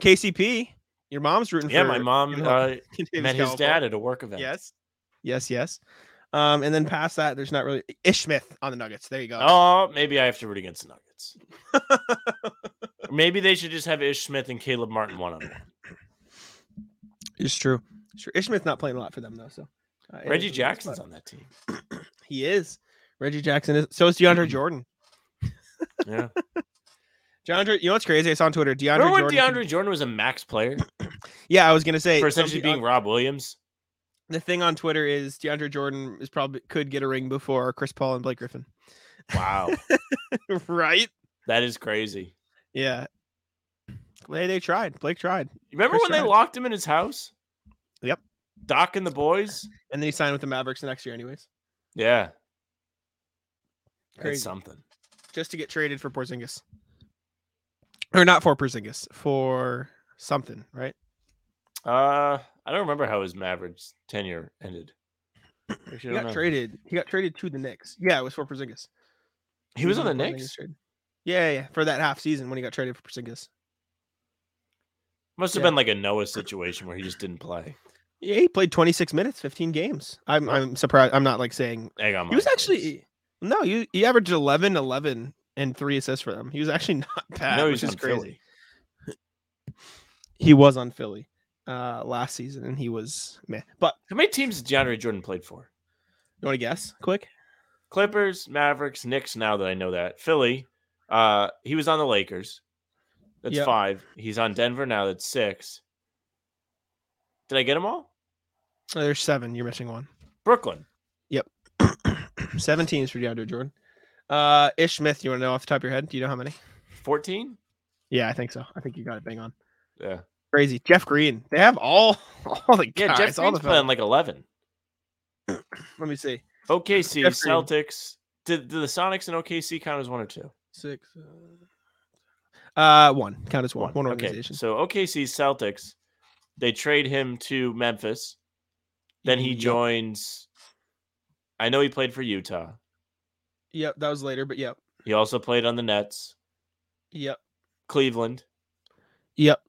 C: KCP, your mom's rooting
D: Yeah,
C: for.
D: Yeah, my mom uh, met his dad at a work event.
C: Yes. Yes, yes. Um, and then past that, there's not really Ish Smith on the Nuggets. There you go.
D: Oh, maybe I have to root against the Nuggets. maybe they should just have Ish Smith and Caleb Martin one on one.
C: It's true. True. Ish Smith's not playing a lot for them though. So uh,
D: Reggie
C: is what it is,
D: Jackson's on that team.
C: He is. Reggie Jackson is. So is DeAndre mm-hmm. Jordan.
D: Yeah.
C: DeAndre, you know what's crazy? I saw on Twitter. DeAndre
D: Remember when
C: Jordan.
D: DeAndre Jordan was a max player
C: Yeah, I was gonna say
D: for essentially being Rob Williams?
C: the thing on Twitter is DeAndre Jordan is probably could get a ring before Chris Paul and Blake Griffin.
D: Wow,
C: right?
D: that is crazy.
C: Yeah. Hey, they tried. Blake tried.
D: Remember
C: Chris
D: when they locked him in his house?
C: Yep.
D: Doc and the boys.
C: And then he signed with the Mavericks the next year, anyways.
D: Yeah, that's something.
C: Just to get traded for Porzingis. Or not for Porzingis, for something, right?
D: Uh, I don't remember how his Mavericks tenure ended.
C: He got
D: know.
C: traded. He got traded to the Knicks. Yeah, it was for Porzingis.
D: He was on the Knicks.
C: Yeah, yeah, for that half season when he got traded for Porzingis.
D: Must have
C: Yeah.
D: been like a Noah situation where he just didn't play.
C: Yeah, he played 26 minutes, 15 games. I'm I'm surprised. I'm not like saying he was actually no, he, he averaged 11, 11, and three assists for them. He was actually not bad.
D: No, he
C: which
D: was
C: is
D: on
C: crazy.
D: Philly.
C: He was on Philly uh last season, and he was man. But
D: How many teams has DeAndre Jordan played for?
C: you want to guess? Quick.
D: Clippers, Mavericks, Knicks. Now that I know that Philly, uh, he was on the Lakers. That's
C: Yep.
D: five. He's on Denver now. That's six. Did I get them all?
C: There's seven. You're missing one.
D: Brooklyn.
C: 17 is for DeAndre Jordan. Uh, Ish Smith. You want to know off the top of your head? Do you know how many?
D: 14?
C: Yeah, I think so. I think you got it bang on.
D: Yeah.
C: Crazy. Jeff Green. They have all all the
D: Yeah,
C: guys.
D: Jeff
C: all
D: Green's
C: the
D: playing like 11.
C: Let me see.
D: OKC,
C: Jeff.
D: Celtics. Did, did the Sonics and OKC count as one or two?
C: Six. Uh, uh one. Count as one. One,
D: Okay.
C: organization.
D: So OKC, Celtics, they trade him to Memphis. Then he
C: Yep.
D: joins. I know he played for Utah.
C: Yep, that was later, but yep.
D: He also played on the Nets,
C: Yep.
D: Cleveland.
C: Yep.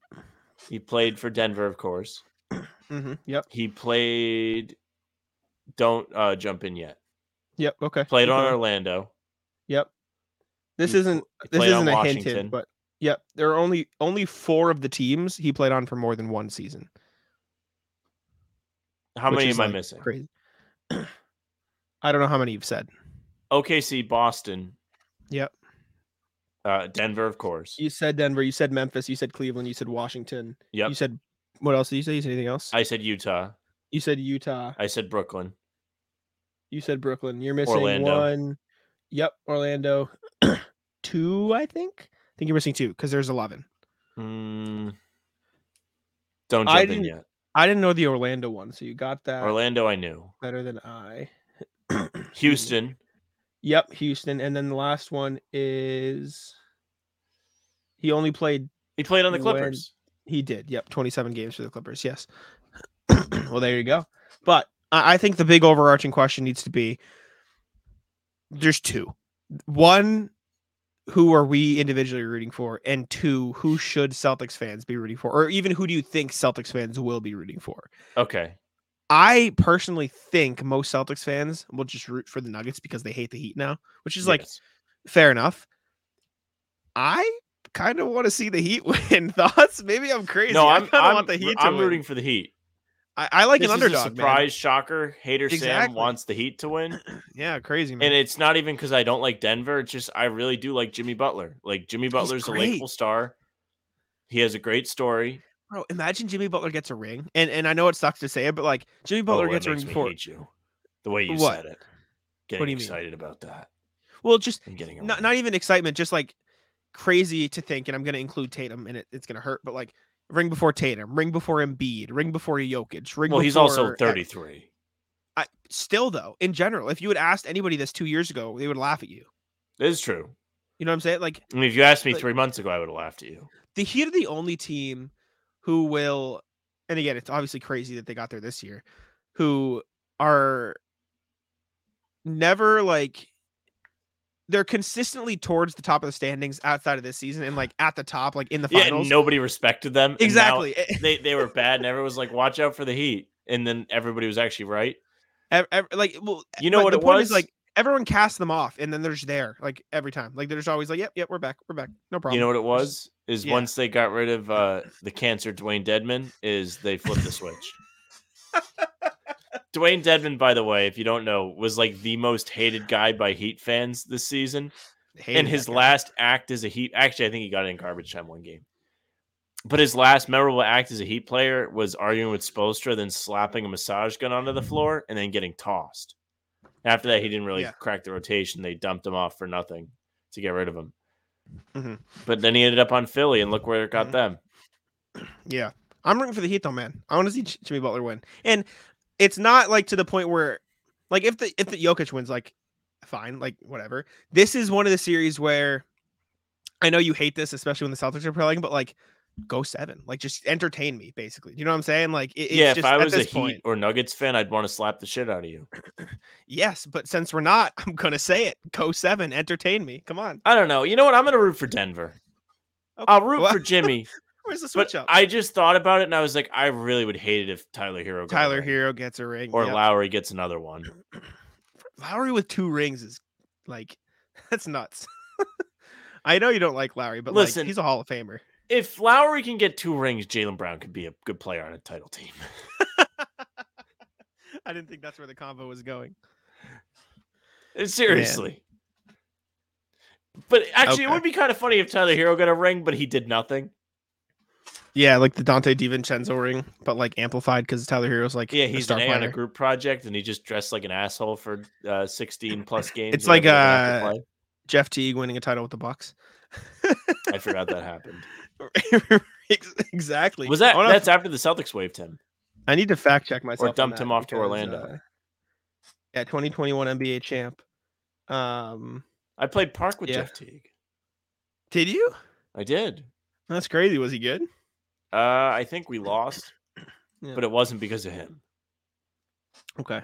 D: He played for Denver, of course.
C: Mm-hmm. Yep.
D: He played. Don't uh, jump in yet.
C: Yep. Okay.
D: Played on. Orlando.
C: Yep. This
D: He
C: isn't this isn't a hint, hint, but yep. There are only only four of the teams he played on for more than one season.
D: How many am I missing?
C: Crazy. I don't know how many you've said.
D: OKC, Boston.
C: Yep.
D: Uh, Denver, of course.
C: You said Denver. You said Memphis. You said Cleveland. You said Washington.
D: Yep.
C: You said what else did you say? You said anything else?
D: I said Utah.
C: you said Utah.
D: I said Brooklyn.
C: You said Brooklyn. You're missing
D: Orlando.
C: one. Yep, Orlando. two, I think. I think you're missing two because there's eleven.
D: Hmm. don't
C: I
D: jump in
C: didn't-
D: yet.
C: I didn't know the Orlando one, so you got that
D: Orlando, I knew.
C: better than I.
D: Houston.
C: Yep, Houston, and then the last one is he only played.
D: He played on the Clippers.
C: He did. Yep, 27 games for the Clippers. Yes. well, there you go. But I, I think the big overarching question needs to be: there's two. One, who are we individually rooting for, and two, who should Celtics fans be rooting for, or even who do you think Celtics fans will be rooting for?
D: Okay.
C: I personally think most Celtics fans will just root for the Nuggets because they hate the Heat now, which is like Fair enough. I kind of want to see the Heat win. Thoughts? Maybe I'm crazy.
D: No,
C: I
D: I'm,
C: of
D: I'm,
C: want the Heat to
D: I'm
C: win.
D: rooting for the Heat.
C: I, I like
D: this
C: an underdog. man.
D: surprise shocker. Hater Sam wants the Heat to win,
C: Yeah, crazy man.
D: and it's not even because I don't like Denver. It's just I really do like Jimmy Butler. Like Jimmy Butler's a likable star. He has a great story.
C: Bro, imagine Jimmy Butler gets a ring, and and I know it sucks to say it, but like Jimmy
D: Oh,
C: Butler
D: that
C: gets a ring before.
D: hate you. The way you
C: What?
D: said it. Getting
C: do you mean?
D: excited about that
C: Well, just
D: getting
C: not not even excitement, just like crazy to think, and I'm gonna include Tatum, and it, it's gonna hurt, but like ring before Tatum, ring before Embiid, ring before Jokic, ring.
D: well, he's also
C: before-
D: 33.
C: I, still though, in general, if you had asked anybody this two years ago, they would laugh at you.
D: It is true.
C: You know what I'm saying? Like
D: I mean, if you asked me
C: Like-
D: three months ago, I would have laughed at you.
C: the Heat are the only team who will, and again, it's obviously crazy that they got there this year, who are never like they're consistently towards the top of the standings outside of this season and like at the top, like in the
D: Yeah,
C: finals.
D: nobody respected them.
C: exactly.
D: they they were bad, and everyone was like, "Watch out for the Heat," and then everybody was actually right.
C: Like well
D: You know what
C: the
D: it
C: point
D: was?
C: is like everyone casts them off and then they're just there like every time like they're just always like yep yep we're back we're back no problem
D: You know what it was? Is
C: yeah.
D: once they got rid of uh, the cancer Dewayne Dedmon, is they flipped the switch. Dewayne Dedmon, by the way, if you don't know, was like the most hated guy by Heat fans this season.
C: Hated
D: and his last act as a Heat, actually, I think he got in garbage time one game. But his last memorable act as a Heat player was arguing with Spoelstra, then slapping a massage gun onto the floor, and then getting tossed. After that, he didn't really
C: Yeah.
D: crack the rotation. They dumped him off for nothing to get rid of him.
C: Mhm.
D: But then he ended up on Philly, and look where it got
C: Mhm.
D: them.
C: Yeah, I'm rooting for the Heat though, man. I want to see Jimmy Butler win, and it's not like to the point where, like, if the if the Jokic wins, like, fine, like whatever. This is one of the series where I know you hate this, especially when the Celtics are playing, but like, go seven, like, just entertain me, basically. Do you know what I'm saying? Like, it, it's
D: yeah, if
C: just,
D: I
C: at
D: was a
C: this
D: Heat
C: point,
D: or Nuggets fan, I'd want to slap the shit out of you.
C: yes, but since we're not, I'm gonna say it. Go seven, entertain me. Come on.
D: I don't know. You know what? I'm to root for Denver. I'll root
C: What?
D: for Jimmy.
C: Where's the
D: but
C: switch up?
D: I just thought about it, and I was like, I really would hate it if Tyler Herro got
C: Tyler. Herro gets a ring,
D: or
C: yep.
D: Lowry gets another one.
C: Lowry with two rings is like that's nuts. I know you don't like Lowry, but
D: Listen.
C: like, he's a Hall of Famer.
D: If Lowry can get two rings, Jaylen Brown could be a good player on a title team.
C: I didn't think that's where the convo was going.
D: Uh, Seriously. But actually, it would be kind of funny if Tyler Herro got a ring, but he did nothing.
C: Yeah, like the Donte DiVincenzo ring, but like amplified because Tyler Herro's like
D: Yeah, he's an A on a group project, and he just dressed like an asshole for uh, 16 plus games.
C: It's like,
D: whatever they have to
C: uh. Jeff Teague winning a title with the Bucks.
D: I forgot that happened.
C: Ex- exactly.
D: Was that that's after the Celtics waived him?
C: I need to fact check myself. on
D: dumped him off to Orlando.
C: uh, yeah, 2021 NBA champ. Um,
D: I played Park with
C: Yeah.
D: Jeff Teague.
C: did you?
D: I did.
C: That's crazy. Was he good?
D: Uh, I think we lost,
C: Yeah.
D: but it wasn't because of him.
C: Okay,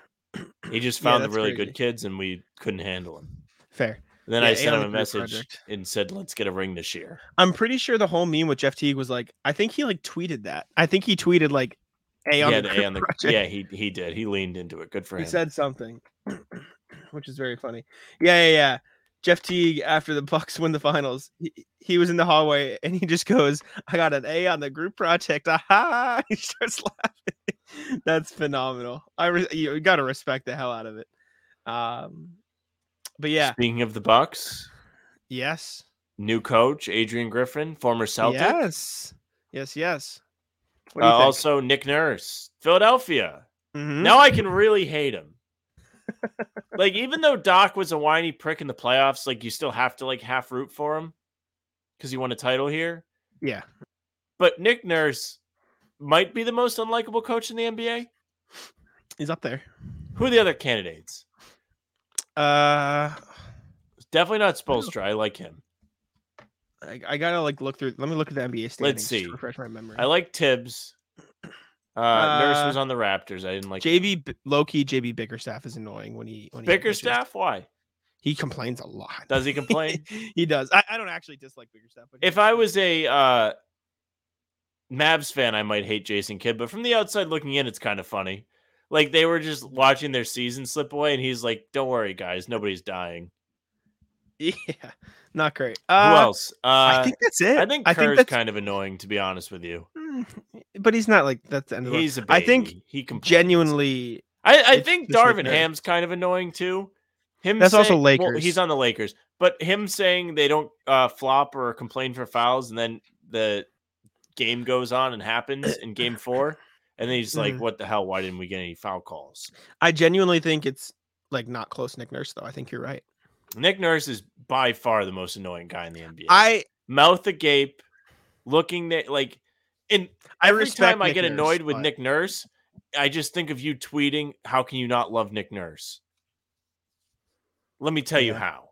D: He just
C: Yeah,
D: found the really
C: crazy.
D: good kids, and we couldn't handle him.
C: fair.
D: And then
C: Yeah,
D: I
C: A
D: sent him a message
C: project.
D: and said, "Let's get a ring this year."
C: I'm pretty sure the whole meme with Jeff Teague was like, I think he like tweeted that. I think he tweeted like, "A on
D: yeah,
C: the,
D: the A
C: group
D: on the
C: project."
D: yeah, he he did. He leaned into it. Good for
C: he
D: him.
C: He said something, which is very funny. Yeah, yeah, yeah. Jeff Teague after the Bucks win the finals, he, he was in the hallway and he just goes, "I got an A on the group project." Aha! He starts laughing. That's phenomenal. I re- you got to respect the hell out of it. Um, but yeah,
D: Speaking of the Bucks,
C: yes,
D: new coach Adrian Griffin, former Celtic.
C: yes, yes, yes. What
D: Uh,
C: do you think?
D: also, Nick Nurse, Philadelphia.
C: Mhm.
D: Now I can really hate him. like, even though Doc was a whiny prick in the playoffs, like you still have to like half root for him because he won a title here.
C: yeah,
D: But Nick Nurse might be the most unlikable coach in the NBA.
C: he's up there.
D: Who are the other candidates?
C: Uh,
D: Definitely not Spoelstra. I like him.
C: I, I gotta like look through. Let me look at the NBA standings. just
D: see.
C: refresh my memory.
D: I like Thibs. Uh, Nurse
C: Uh,
D: was on the Raptors. I didn't like
C: JB B- low key JB Bickerstaff is annoying when he when he.
D: Bickerstaff. Why
C: He complains a lot.
D: does he complain?
C: he does. I, I don't actually dislike Bickerstaff. But
D: if. I was a uh, Mavs fan, I might hate Jason Kidd, but from the outside looking in, it's kind of funny. Like they were just watching their season slip away, and he's like, "Don't worry, guys, nobody's dying."
C: Yeah, not great.
D: Who
C: Uh,
D: else? Uh,
C: I think that's it.
D: I think
C: I
D: Kerr's
C: think that's
D: kind of annoying, to be honest with you.
C: Mm, but he's not like that's the end of the
D: He's a baby.
C: I think
D: he complains.
C: genuinely
D: I, I think Darvin Ham's kind of annoying too. Him
C: That's also
D: saying- well,
C: Lakers.
D: he's on the Lakers, but him saying they don't uh, flop or complain for fouls, and then the game goes on and happens in Game Four, and then he's like,
C: Mhm.
D: "What the hell? Why didn't we get any foul calls?"
C: I genuinely think it's like not close Nick Nurse though. I think you're right.
D: Nick Nurse is by far the most annoying guy in the NBA.
C: I
D: Mouth agape, looking that like, and
C: I
D: every
C: respect
D: time I get
C: Nurse,
D: annoyed with
C: but-
D: Nick Nurse, I just think of you tweeting, "How can you not love Nick Nurse?" Let me tell you how.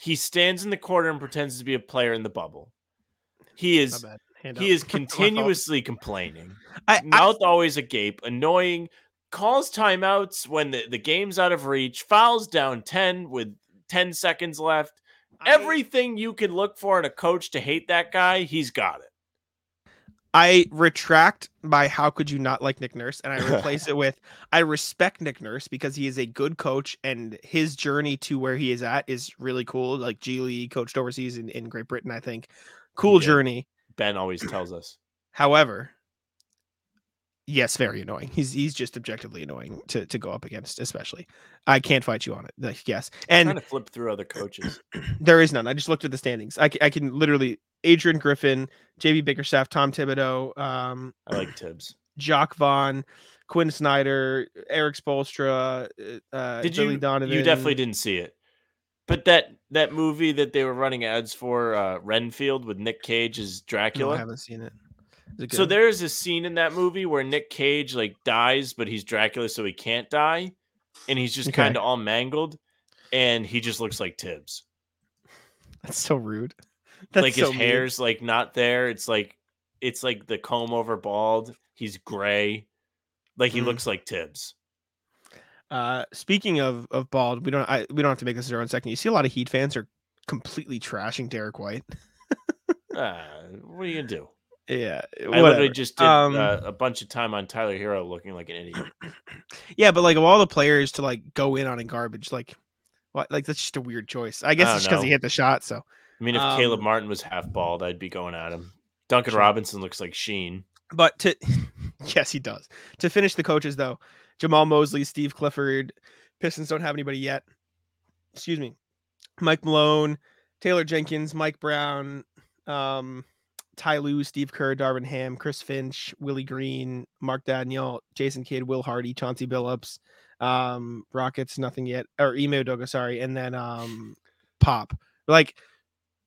D: He stands in the corner and pretends to be a player in the bubble. He is.
C: Hand
D: he
C: up.
D: is continuously complaining.
C: I, I,
D: Mouth always agape, annoying, calls timeouts when the, the game's out of reach, fouls down 10 with 10 seconds left.
C: I-
D: Everything you can look for in a coach to hate that guy, he's got it.
C: I retract by how could you not like Nick Nurse, and I replace it with I respect Nick Nurse because he is a good coach, and his journey to where he is at is really cool. Like G League, coached overseas in, in Great Britain, I think. Cool
D: Yeah.
C: journey.
D: Ben always tells us.
C: However, yes, very annoying. He's he's just objectively annoying to to go up against, especially. I can't fight you on it. Like, yes,
D: trying
C: and
D: to flip through other coaches.
C: there is none. I just looked at the standings. I, I can literally Adrian Griffin, JB Bickerstaff, Tom Thibodeau, um,
D: I like Thibs.
C: Jacque Vaughn, Quin Snyder, Erik Spoelstra, uh, uh,
D: Did
C: Billy
D: you?
C: Donovan.
D: You definitely didn't see it. But that that movie that they were running ads for, uh, Renfield with Nick Cage as
C: No,
D: Dracula.
C: I haven't seen it.
D: So there is a scene in that movie where Nick Cage like dies, but he's Dracula, so he can't die, and he's just
C: Okay.
D: kind of all mangled, and he just looks like Thibs.
C: That's so rude. That's
D: like
C: so
D: his
C: mean.
D: hair's like not there. It's like it's like the comb over bald. He's gray, like he
C: Mm.
D: looks like Thibs.
C: Uh, speaking of of bald, we don't I, we don't have to make this our own second. You see a lot of Heat fans are completely trashing Derrick White.
D: Ah, what are you gonna do?
C: Yeah,
D: I literally just did
C: Um,
D: uh, a bunch of time on Tyler Hero looking like an idiot.
C: Yeah, but like of all the players to like go in on in garbage, like what like that's just a weird choice. I guess
D: don't
C: it's because he hit the shot. So
D: I mean, if Caleb
C: Um,
D: Martin was half bald, I'd be going at him. Duncan Robinson looks like Sheen.
C: but to yes, he does. To finish the coaches though, Jamahl Mosley, Steve Clifford, Pistons don't have anybody yet. Excuse me. Mike Malone, Taylor Jenkins, Mike Brown, um, Ty Lue, Steve Kerr, Darvin Ham, Chris Finch, Willie Green, Mark Daigneault, Jason Kidd, Will Hardy, Chauncey Billups, um, Rockets, nothing yet, or Ime Udoka, sorry, and then um, Pop. Like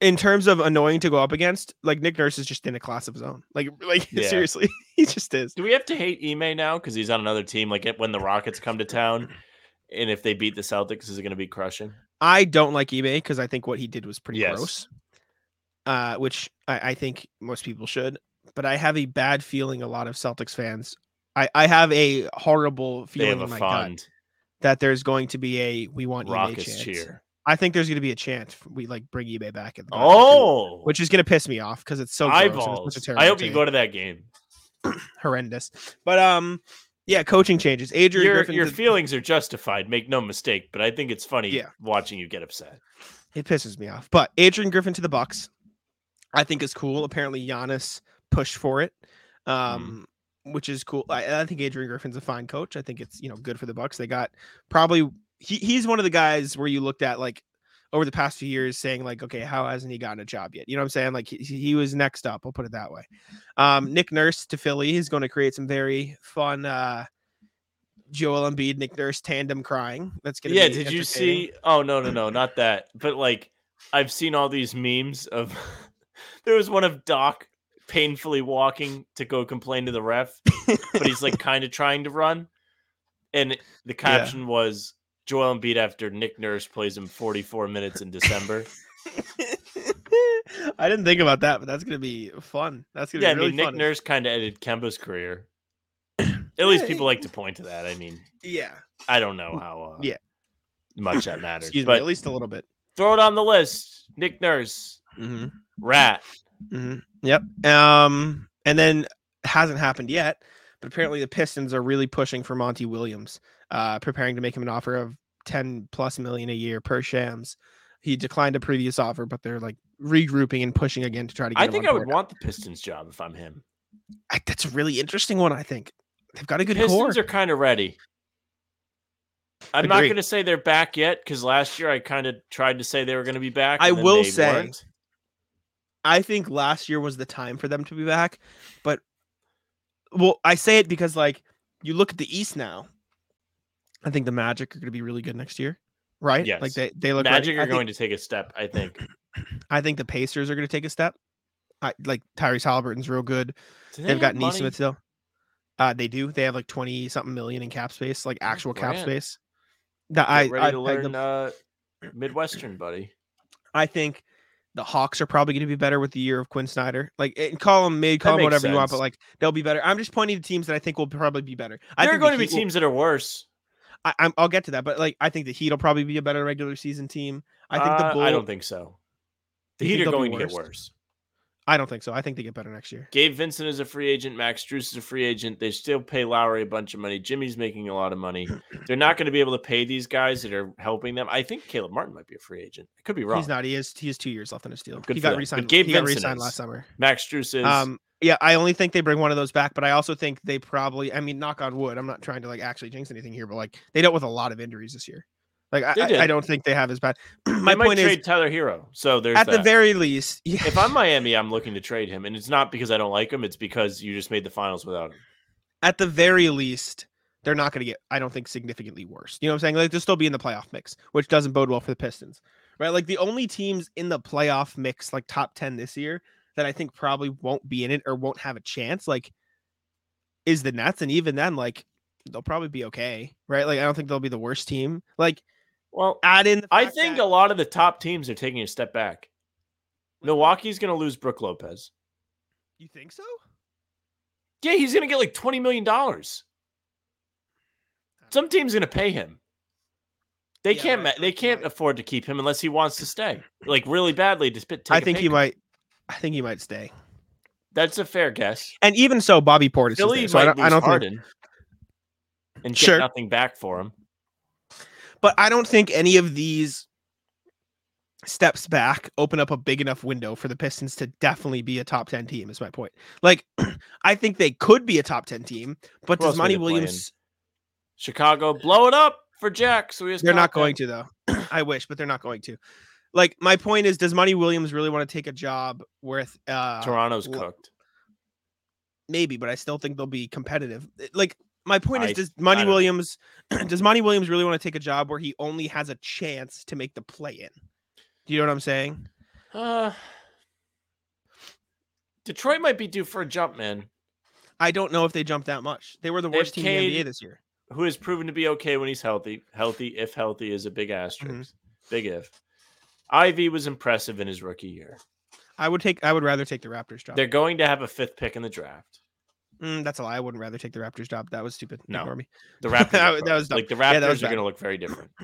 C: in terms of annoying to go up against, like Nick Nurse is just in a class of his own. Like, like
D: Yeah.
C: seriously, he just is.
D: Do we have to hate Ime now because he's on another team? Like when the Rockets come to town, and if they beat the Celtics, is it going to be crushing?
C: I don't like Ime because I think what he did was pretty
D: Yes.
C: gross. Uh, which I, I think most people should. But I have a bad feeling a lot of Celtics fans. I, I have a horrible
D: They
C: feeling
D: have a
C: in my gut that there's going to be a we want Ime
D: Rockets
C: chance.
D: cheer.
C: I think there's going to be a chance we like bring Ime back at the basketball,
D: Oh,
C: which is going to piss me off because it's so gross and it's such
D: eyeballs!
C: a
D: I hope you
C: take.
D: go to that game.
C: horrendous. But um, yeah, coaching changes. Adrian
D: Your
C: Griffin.
D: your
C: did-
D: feelings are justified. Make no mistake. But I think it's funny
C: Yeah.
D: watching you get upset.
C: it pisses me off. But Adrian Griffin to the Bucks, I think is cool. Apparently, Giannis pushed for it, um, which is cool. I, I think Adrian Griffin's a fine coach. I think it's you know good for the Bucks. They got probably he, he's one of the guys where you looked at like over the past few years saying like, okay, how hasn't he gotten a job yet? You know what I'm saying? Like he, he was next up. I'll put it that way. Um, Nick Nurse to Philly is going to create some very fun. uh Joel Embiid, Nick Nurse tandem crying. That's gonna
D: Yeah,
C: be
D: did you see? Oh no, no, no, not that. But like, I've seen all these memes of. there was one of Doc painfully walking to go complain to the ref, but he's like kind of trying to run, and the caption was Joel Embiid after Nick Nurse plays him 44 minutes in December.
C: I didn't think about that, but that's gonna be fun. That's gonna
D: yeah, I
C: be really
D: mean Nick
C: fun.
D: Nurse kind of ended Kemba's career. At least people like to point to that. I mean,
C: Yeah.
D: I don't know how uh,
C: Yeah.
D: much that matters,
C: Excuse me, at least a little bit.
D: throw it on the list. Nick Nurse,
C: Mm-hmm.
D: rat.
C: hmm Yep. Um, and then hasn't happened yet, but apparently the Pistons are really pushing for Monty Williams, uh, preparing to make him an offer of 10 plus million a year per Shams. He declined a previous offer, but they're like regrouping and pushing again to try to get
D: I think I would want the Pistons job if I'm him.
C: I, that's a really interesting one. I think they've got a good
D: Pistons
C: core.
D: are kind of ready. I'm not going to say they're back yet because last year I kind of tried to say they were going to be back.
C: I will say-
D: weren't.
C: I think last year was the time for them to be back, but well, I say it because like you look at the East now. I think the Magic are going to be really good next year, right?
D: Yes.
C: Like they they look
D: Magic
C: ready.
D: are
C: I think,
D: going to take a step. I think.
C: I think the Pacers are going to take a step. I like Tyrese Haliburton's real good.
D: Do
C: They've got
D: have money?
C: Nesmith still. Uh, they do. They have like twenty something million in cap space, like actual cap space. That I
D: ready
C: I,
D: to
C: pegged
D: learn
C: them.
D: uh, Midwestern, buddy.
C: I think the Hawks are probably going to be better with the year of Quin Snyder. Like, and call them mid, call them
D: makes
C: whatever you want, but like they'll be better. I'm just pointing to teams that I think will probably be better. I
D: There are going
C: the
D: to be
C: Heat will-
D: teams that are worse.
C: I, I'm, I'll get to that, but like I think the Heat will probably be a better regular season team. I think the
D: Uh, I don't think so. The Heat are going to get
C: worse? I don't think so. I think they get better next year.
D: Gabe Vincent is a free agent. Max Strus is a free agent. They still pay Lowry a bunch of money. Jimmy's making a lot of money. They're not going to be able to pay these guys that are helping them. I think Caleb Martin might be a free agent. I could be wrong.
C: He's not. He has. He has two years left on his deal.
D: Good
C: he got
D: them.
C: Re-signed.
D: Gabe
C: he got
D: Vincent
C: re-signed
D: is.
C: last summer.
D: Max Strus is.
C: Um, yeah, I only think they bring one of those back, but I also think they probably. I mean, knock on wood. I'm not trying to like actually jinx anything here, but like they dealt with a lot of injuries this year. Like I, I, don't think they have as bad.
D: they
C: My
D: might
C: point
D: trade
C: is,
D: Tyler Hero. So there's
C: at the very least, yeah,
D: if I'm Miami, I'm looking to trade him, and it's not because I don't like him. It's because you just made the finals without him.
C: at the very least, they're not going to get. I don't think significantly worse. You know what I'm saying? Like they'll still be in the playoff mix, which doesn't bode well for the Pistons, right? Like the only teams in the playoff mix, like top ten this year, that I think probably won't be in it or won't have a chance, like, is the Nets, and even then, like, they'll probably be okay, right? Like I don't think they'll be the worst team. Like
D: Well,
C: add in,
D: I think
C: that-
D: a lot of the top teams are taking a step back. Milwaukee's going to lose Brook Lopez.
C: you think so.
D: Yeah, he's going to get like twenty million dollars. Some team's going to pay him. They
C: Yeah,
D: can't.
C: but I
D: ma- They can't afford to keep him unless he wants to stay, like really badly. To spit.
C: I think he might. I think he might stay.
D: That's a fair guess.
C: And even so, Bobby Portis.
D: Philly
C: is there, so I don't, I don't think
D: Harden and get
C: Sure.
D: nothing back for him.
C: but I don't think any of these steps back open up a big enough window for the Pistons to definitely be a top 10 team is my point. Like I think they could be a top 10 team, but
D: Who
C: does Monty? Williams
D: Chicago, blow it up for Jack. So he
C: they're not going to though. I wish, but they're not going to. Like my point is does Monty Williams really want to take a job with uh
D: Toronto's cooked.
C: maybe, but I still think they'll be competitive. Eh, Like my point is,
D: I-
C: does
D: I
C: Monty
D: don't know.
C: Williams does Monty Williams really want to take a job where he only has a chance to make the play in? Do you know what I'm saying?
D: Uh, Detroit might be due for a jump, man.
C: I don't know if they jumped that much. They were the worst team in the NBA this year.
D: Who has proven to be okay when he's healthy. Healthy, if healthy, is a big
C: Mm-hmm.
D: asterisk. Big if. Ivy was impressive in his rookie year.
C: I would take. I would rather take the Raptors job.
D: They're going to have a fifth pick in the draft.
C: Mm, that's a lie. I wouldn't rather take the Raptors job. That was stupid.
D: No.
C: Ignore me.
D: The Raptors,
C: That was- that was dumb.
D: like the
C: Yeah,
D: Raptors
C: was
D: are going to look very different.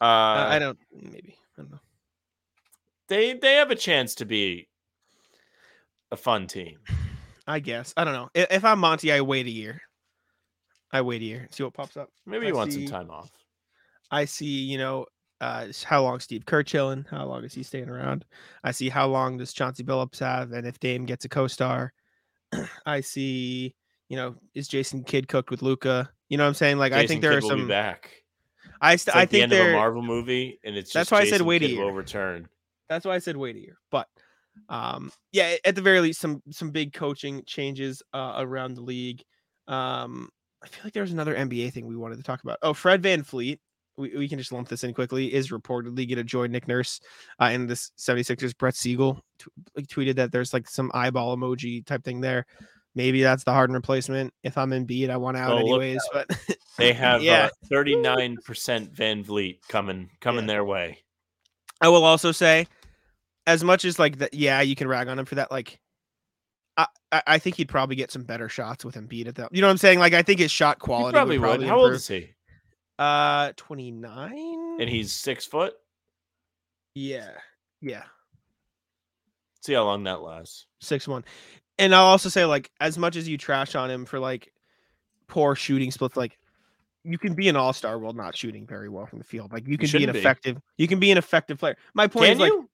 D: Uh,
C: Uh, I don't. Maybe. I don't know.
D: they they have a chance to be a fun team.
C: I guess. I don't know. If, if I'm Monty, I wait a year. I wait a year. See what pops up.
D: Maybe
C: I
D: he wants
C: see.
D: some time off.
C: I see. You know. Uh, how long Steve Kerr chilling? How long is he staying around? I see how long does Chauncey Billups have, and if Dame gets a co-star, I see. You know, is Jason Kidd cooked with Luka? You know what I'm saying? Like, I think there
D: Kidd
C: are
D: will be
C: some.
D: back.
C: I st-
D: like
C: I
D: the
C: think
D: end of a. Marvel movie, and it's
C: That's
D: just
C: why I said
D: Jason
C: wait a
D: Kidd will
C: year.
D: return.
C: That's why I said wait a year. But um yeah, at the very least, some some big coaching changes uh, around the league. Um I feel like there was another NBA thing we wanted to talk about. Oh, Fred VanVleet. We, we can just lump this in quickly. Is reportedly going to join Nick Nurse uh, in this 76ers. Brett Siegel t- like tweeted that there's like some eyeball emoji type thing there. Maybe that's the Harden replacement. If I'm Embiid, I want out
D: Oh,
C: anyways. But
D: They have
C: Yeah.
D: nine percent VanVleet coming coming
C: Yeah.
D: their way.
C: I will also say, as much as like that, yeah, you can rag on him for that. Like, I, I think he'd probably get some better shots with Embiid at that. You know what I'm saying? Like, I think his shot
D: He
C: quality
D: probably
C: would
D: would.
C: probably
D: How old is he?
C: Uh, 29.
D: And he's six foot.
C: yeah, yeah,
D: See how long that lasts.
C: six one. And I'll also say, like, as much as you trash on him for like poor shooting splits, like you can be an all star while not shooting very well from the field. Like you can be an
D: be.
C: effective. You can be an effective player. My point
D: Can
C: is like,
D: you?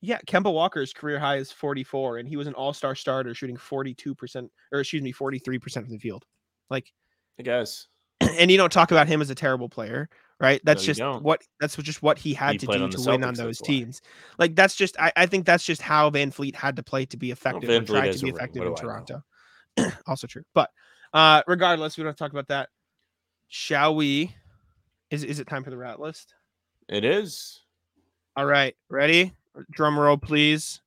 C: yeah, Kemba Walker's career high is 44, and he was an all star starter shooting 42 percent, or excuse me, 43 percent from the field. Like,
D: I guess.
C: and you don't talk about him as a terrible player, right? That's
D: you
C: just
D: don't.
C: what that's just what he had
D: He
C: to do to win on those
D: that's why.
C: teams. Like that's just I, I think that's just how VanVleet had to play to be effective.
D: Fleet
C: tried
D: has
C: to be effective in
D: do I know?
C: Toronto. also true, but uh regardless, we don't talk about that. Shall we? Is is it time for the rat list?
D: It is.
C: All right, ready? Drum roll, please.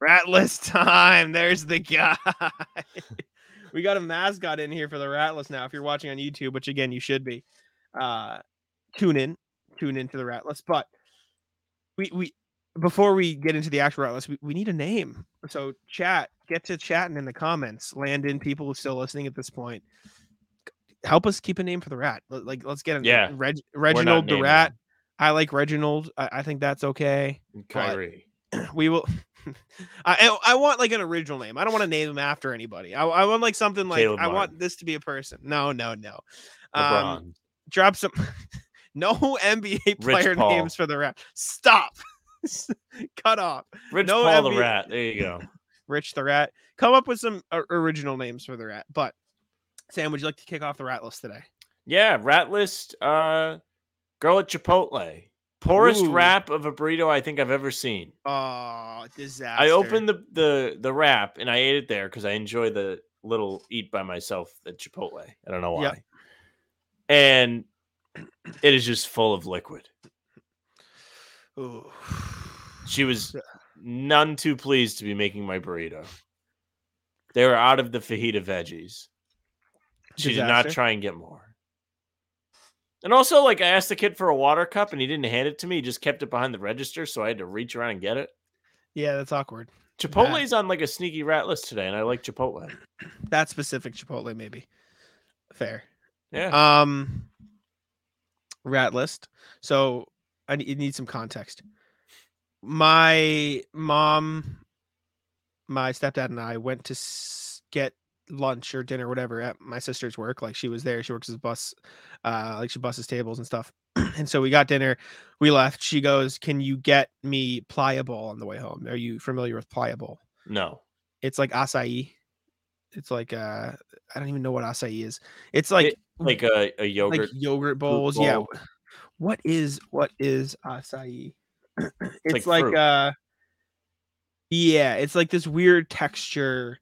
C: Rat list time. There's the guy. we got a mascot in here for the rat list now. If you're watching on YouTube, which again you should be, uh, tune in, tune into the rat list. But we we before we get into the actual rat list, we, we need a name. So chat, get to chatting in the comments. Landon, people who are still listening at this point, help us keep a name for the rat. Like let's get a
D: Yeah,
C: Reg, Reginald the rat.
D: him.
C: I like Reginald. I, I think that's okay.
D: Kyrie.
C: We will. I I want like an original name. I don't want to name him after anybody. I, I want like something like
D: Caleb
C: I want this to be a person. No, no, no.
D: LeBron.
C: Um, drop some. no NBA player
D: Paul.
C: names for the rat. Stop. Cut off.
D: Rich
C: no
D: Paul the Rat. There you go.
C: Rich the rat. Come up with some o- original names for the rat. But Sam, would you like to kick off the rat list today?
D: Yeah, rat list. Uh, girl at Chipotle. Poorest
C: Ooh.
D: wrap of a burrito I think I've ever seen.
C: Oh, disaster.
D: I opened the the the wrap and I ate it there because I enjoy the little eat by myself at Chipotle. I don't know why.
C: Yeah.
D: And it is just full of liquid.
C: Ooh.
D: She was none too pleased to be making my burrito. They were out of the fajita veggies. She did not try and get more. And also, like, I asked the kid for a water cup and he didn't hand it to me. He just kept it behind the register. So I had to reach around and get it.
C: Yeah, that's awkward.
D: Chipotle's on like a sneaky rat list today, and I like Chipotle.
C: That specific Chipotle, maybe. Fair.
D: Yeah.
C: Um, rat list. So I need, need some context. My mom, my stepdad, and I went to get lunch or dinner, whatever, at my sister's work. Like she was there. She works as a bus, uh, like she busses tables and stuff. and so we got dinner. We left. She goes, "Can you get me Playa Bowls on the way home? Are you familiar with Playa Bowls?
D: no.
C: It's like acai. It's like uh, I don't even know what acai is. It's like
D: It- Like a, a yogurt.
C: like yogurt bowls. Yeah. What is what is acai? it's
D: like
C: like, uh yeah, it's like this weird texture.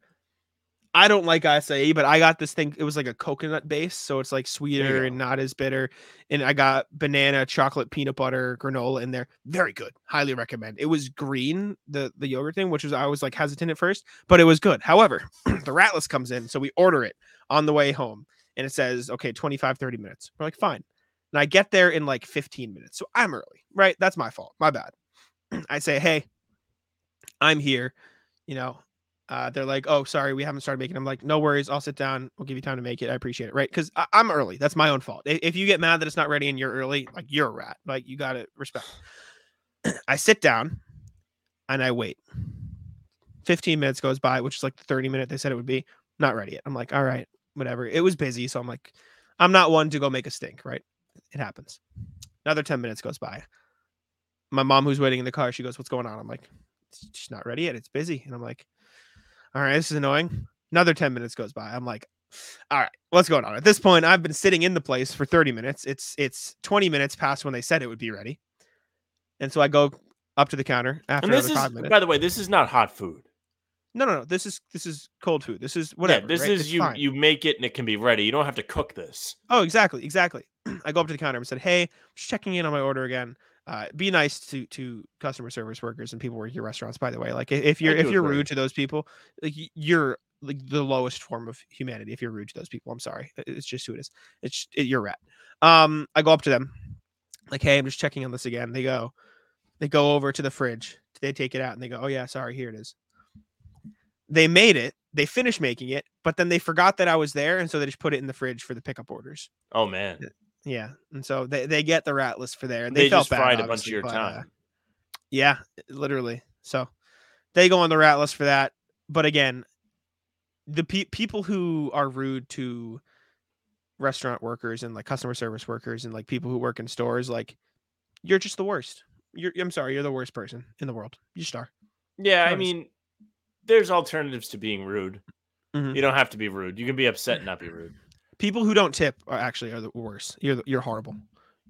C: I don't like acai, but I got this thing. It was like a coconut base, so it's like sweeter and not as bitter. And I got banana, chocolate, peanut butter, granola in there. Very good. Highly recommend. It was green, the the yogurt thing, which was I was like hesitant at first, but it was good. However, the ratless comes in, so we order it on the way home, and it says, okay, 25, 30 minutes. We're like, fine. And I get there in like 15 minutes. So I'm early, right? That's my fault. My bad. I say, hey, I'm here. You know, uh, they're like, oh, sorry, we haven't started making. I'm like, no worries. I'll sit down. We'll give you time to make it. I appreciate it. Right. Cause I- I'm early. That's my own fault. If you get mad that it's not ready and you're early, like you're a rat. Like you got to respect. I sit down and I wait. 15 minutes goes by, which is like the 30 minute they said it would be. Not ready yet. I'm like, all right, whatever. It was busy. So I'm like, I'm not one to go make a stink. Right. It happens. Another 10 minutes goes by. My mom, who's waiting in the car, she goes, What's going on? I'm like, She's not ready yet. It's busy. And I'm like, All right, this is annoying. Another 10 minutes goes by. I'm like, All right, what's going on? At this point, I've been sitting in the place for 30 minutes. It's it's 20 minutes past when they said it would be ready. And so I go up to the counter after
D: And this is,
C: five minutes.
D: by the way, this is not hot food.
C: No, no, no. This is this is cold food. This is
D: Yeah,
C: whatever.
D: this
C: right?
D: is
C: It's
D: you.
C: fine.
D: You make it and it can be ready. You don't have to cook this.
C: Oh, exactly, exactly. I go up to the counter and said, "Hey, just checking in on my order again. Uh, be nice to to customer service workers and people working your restaurants. By the way, like if you're if you're
D: agree.
C: rude to those people, like you're like the lowest form of humanity. If you're rude to those people, I'm sorry. It's just who it is. It's it, you're rat. Um, I go up to them, like, hey, I'm just checking on this again. They go, they go over to the fridge. They take it out and they go, oh yeah, sorry, here it is. They made it. They finished making it, but then they forgot that I was there, and so they just put it in the fridge for the pickup orders.
D: Oh man,
C: Yeah, and so they, they get the rat list for there, and
D: they,
C: they, felt
D: just
C: bad,
D: fried a bunch of your
C: but, uh,
D: time.
C: yeah, literally. So they go on the rat list for that. But again, the pe- people who are rude to restaurant workers and like customer service workers and like people who work in stores, like you're just the worst. You're I'm sorry, you're the worst person in the world. You just are.
D: Yeah, I mean, there's alternatives to being rude.
C: Mhm.
D: You don't have to be rude. You can be upset and not be rude.
C: People who don't tip are actually are the worst. You're you're horrible.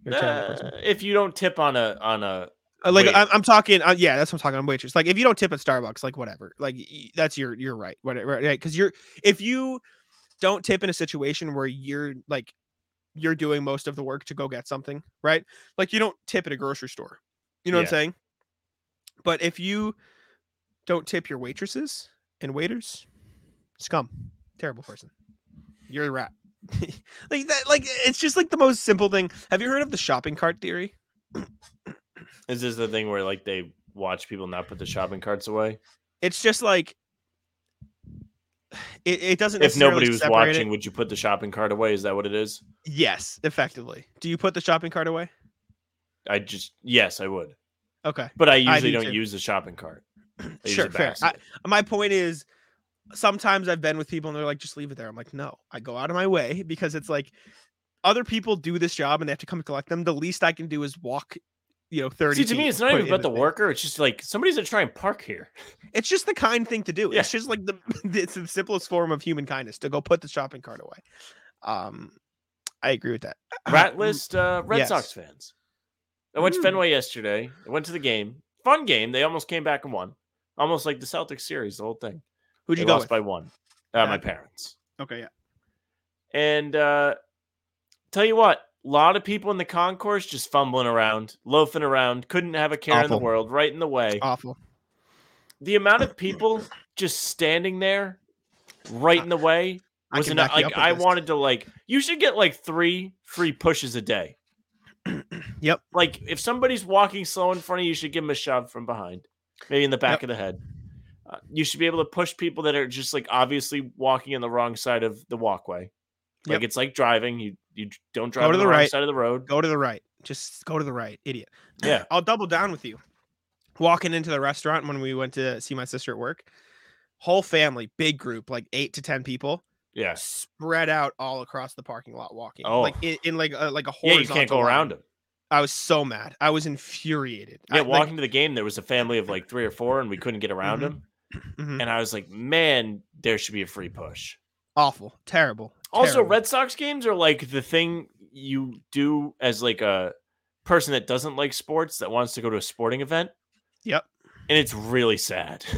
C: You're a terrible person.
D: Uh, if you don't tip on a on a
C: Uh, like I'm, I'm talking, uh, yeah, that's what I'm talking on waitress. Like if you don't tip at Starbucks, like whatever, like that's your, you're right, whatever, right? Because you're, if you don't tip in a situation where you're like, you're doing most of the work to go get something, right? Like you don't tip at a grocery store, you know what I'm saying? But if you don't tip your waitresses and waiters, scum, terrible person. You're a rat. like that, like it's just like the most simple thing. Have you heard of the shopping cart theory?
D: is this the thing where like they watch people not put the shopping carts away?
C: it's just like it, it doesn't
D: If nobody was watching,
C: it.
D: would you put the shopping cart away? Is that what it is?
C: yes effectively do you put the shopping cart away
D: I just yes, I would.
C: okay
D: But I usually
C: do
D: don't
C: too.
D: use the shopping cart. I
C: sure fair I, my point is sometimes i've been with people and they're like just leave it there i'm like no i go out of my way because it's like other people do this job and they have to come collect them the least i can do is walk you know 30
D: See, to me, it's not even about the
C: thing.
D: worker. It's just like somebody's gonna try and park here.
C: it's just the kind thing to do
D: Yeah.
C: it's just like the it's the simplest form of human kindness to go put the shopping cart away um i agree with that
D: Rat list uh, Red Sox fans. I went to
C: Mm.
D: Fenway yesterday. I went to the game. Fun game. They almost came back and won. Almost like the Celtics series, the whole thing.
C: Who'd
D: They
C: you go
D: lost
C: with
D: by one. Uh, my parents.
C: okay yeah
D: And uh tell you what, a lot of people in the concourse just fumbling around, loafing around, couldn't have a care in the world, right in the way.
C: awful
D: The amount of people just standing there, right in the way, was
C: can
D: enough. Like I
C: this.
D: wanted to like. You should get like three free pushes a day.
C: Yep.
D: Like if somebody's walking slow in front of you, you should give them a shove from behind, maybe in the back of the head. Uh, you should be able to push people that are just like obviously walking on the wrong side of the walkway. Like
C: Yep.
D: it's like driving. You you don't drive
C: to
D: on the,
C: the right.
D: side of the road.
C: Go to the right. Just go to the right, idiot.
D: Yeah.
C: I'll double down with you. Walking into the restaurant when we went to see my sister at work, whole family, big group, like eight to ten people,
D: Yeah.
C: spread out all across the parking lot walking.
D: Oh.
C: like in, in like a, like a
D: Yeah,
C: horizontal.
D: you can't go
C: line.
D: around them.
C: I was so mad. I was infuriated.
D: Yeah,
C: I, like,
D: walking to the game, there was a family of like three or four, and we couldn't get around
C: Mhm.
D: them.
C: Mhm,
D: And I was like, man, there should be a free push.
C: awful, terrible.
D: Also,
C: terrible.
D: Red Sox games are like the thing you do as like a person that doesn't like sports that wants to go to a sporting event.
C: Yep.
D: And it's really sad.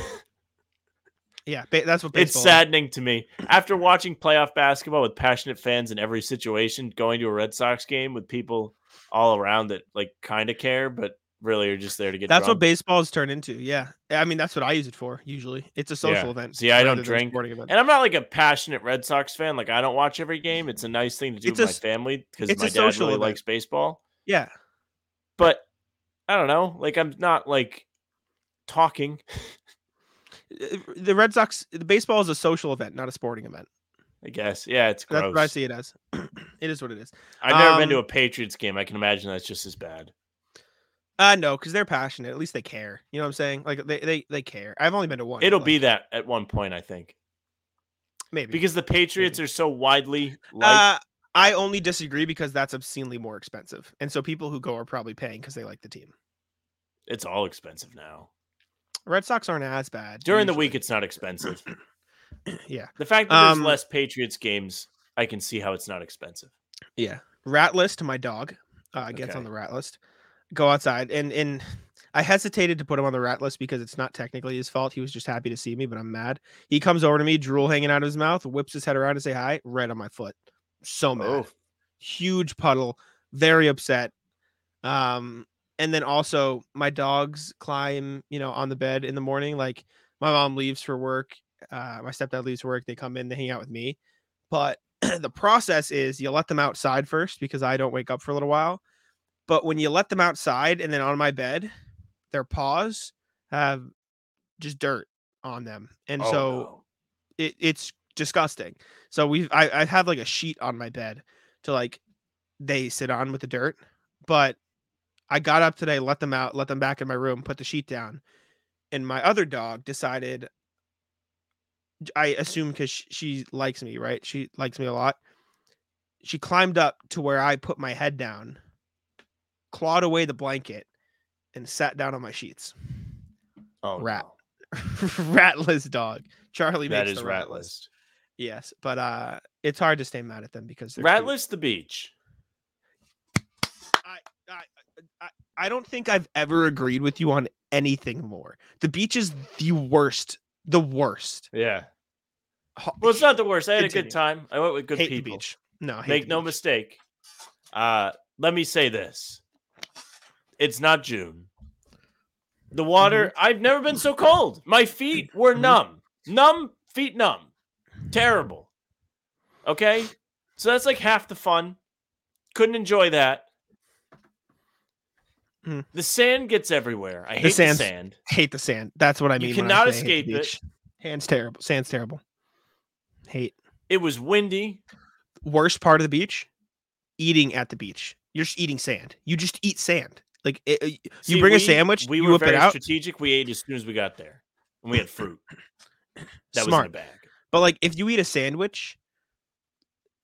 C: Yeah, that's what
D: it's
C: baseball is.
D: saddening to me. After watching playoff basketball with passionate fans in every situation, going to a Red Sox game with people all around that like kind of care, but really are just there to get
C: That's what
D: drunk.
C: baseball's turned into. Yeah, I mean that's what I use it for. Usually, it's a social
D: Yeah.
C: event.
D: See, I don't
C: rather than a
D: drink. And I'm not like a passionate Red Sox fan. Like I don't watch every game. It's a nice thing to do
C: It's
D: with
C: a
D: my family because my dad really
C: event.
D: likes baseball.
C: Yeah,
D: But I don't know. Like I'm not like talking.
C: Uh, the Red Sox, the baseball is a social event, not a sporting event.
D: I guess. Yeah, it's gross.
C: That's what I see it as. it is what it is.
D: I've never been to
C: Um,
D: a Patriots game. I can imagine that's just as bad.
C: Uh no, because they're passionate. At least they care. You know what I'm saying? Like they they, they care. I've only been to one.
D: It'll
C: but,
D: be that at one point, I think,
C: maybe
D: because the Patriots are so widely liked.
C: uh, I only disagree because that's obscenely more expensive, and so people who go are probably paying because they like the team.
D: it's all expensive now.
C: Red Sox aren't as bad
D: During the week, it's not expensive.
C: yeah,
D: The fact that there's
C: Um,
D: less Patriots games, I can see how it's not expensive.
C: yeah. Rat list. My dog uh, gets
D: Okay.
C: on the rat list. Go outside, and and I hesitated to put him on the rat list because it's not technically his fault. He was just happy to see me, but I'm mad. He comes over to me, drool hanging out of his mouth, whips his head around to say hi, right on my foot. So mad.
D: Oh,
C: huge puddle, very upset. Um, and then also my dogs climb, you know, on the bed in the morning. Like my mom leaves for work, uh, my stepdad leaves for work. They come in, they hang out with me. But the process is you let them outside first because I don't wake up for a little while. But when you let them outside and then on my bed, their paws have just dirt on them, and
D: oh,
C: so
D: no.
C: it, it's disgusting. So we've I, I have like a sheet on my bed to like they sit on with the dirt. But I got up today, let them out, let them back in my room, put the sheet down, and my other dog decided. I assume because she, she likes me, right? She likes me a lot. she climbed up to where I put my head down, clawed away the blanket, and sat down on my sheets.
D: Oh,
C: Rat.
D: no.
C: ratless dog. Charlie
D: That
C: makes
D: is
C: ratless.
D: list.
C: Yes, but uh, it's hard to stay mad at them because they're
D: Rat
C: cute.
D: the beach.
C: I, I, I don't think I've ever agreed with you on anything more. The beach is the worst. The worst.
D: Yeah. Well, it's not the worst. I had a good time. I went with good
C: hate
D: people.
C: beach. No,
D: Make no mistake. Uh, let me say this. It's not June. The water,
C: Mm-hmm.
D: I've never been so cold. My feet were
C: Mhm.
D: numb. Numb, feet numb. Terrible. Okay? So that's like half the fun. Couldn't enjoy that.
C: Mm.
D: The sand gets everywhere. I hate the, sand.
C: Hate the sand. That's what I
D: You
C: mean. I
D: cannot
C: say hate the
D: escape it.
C: beach. Sand's terrible. Sand's terrible. Hate.
D: It was windy.
C: Worst part of the beach, eating at the beach. You're just eating sand. You just eat sand. Like it, it-
D: See,
C: you bring a sandwich,
D: We
C: you
D: were
C: whip it
D: very
C: out.
D: strategic. We ate as soon as we got there, and we had fruit. That
C: Smart.
D: was in a bag.
C: But like if you eat a sandwich,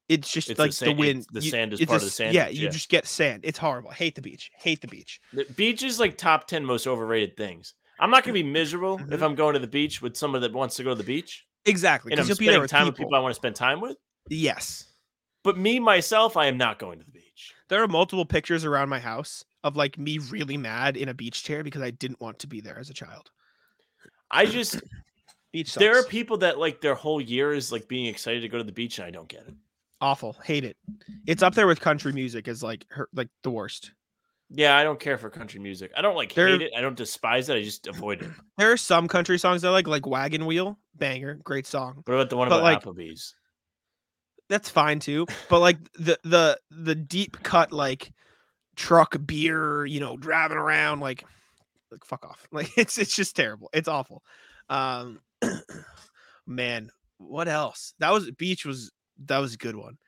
C: it's just
D: It's
C: like the,
D: sand-
C: wind.
D: the
C: you-
D: sand is part
C: a
D: of the
C: s- Yeah, you
D: yeah.
C: just get sand. It's horrible. Hate the beach. Hate the beach.
D: The beach is like top 10 most overrated things. I'm not going to be miserable if
C: Mhm.
D: I'm going to the beach with someone that wants to go to the beach
C: Exactly.
D: and I'm
C: you'll be there
D: spending time
C: people.
D: with people I want to spend time with.
C: Yes.
D: But me, myself, I am not going to the beach.
C: There are multiple pictures around my house of like me really mad in a beach chair because I didn't want to be there as a child.
D: I just,
C: Beach sucks.
D: there are people that like their whole year is like being excited to go to the beach and I don't get it.
C: awful. Hate it. It's up there with country music as like her like the worst.
D: Yeah, I don't care for country music. I don't like
C: There-
D: hate it. I don't despise it. I just avoid it.
C: There are some country songs I like, like Wagon Wheel, banger, great song.
D: What about the one
C: But,
D: about
C: like,
D: Applebee's?
C: That's fine too. But like the the the deep cut like truck beer, you know, driving around like like fuck off. Like it's it's just terrible. It's awful. Um man, what else? That was beach was that was a good one.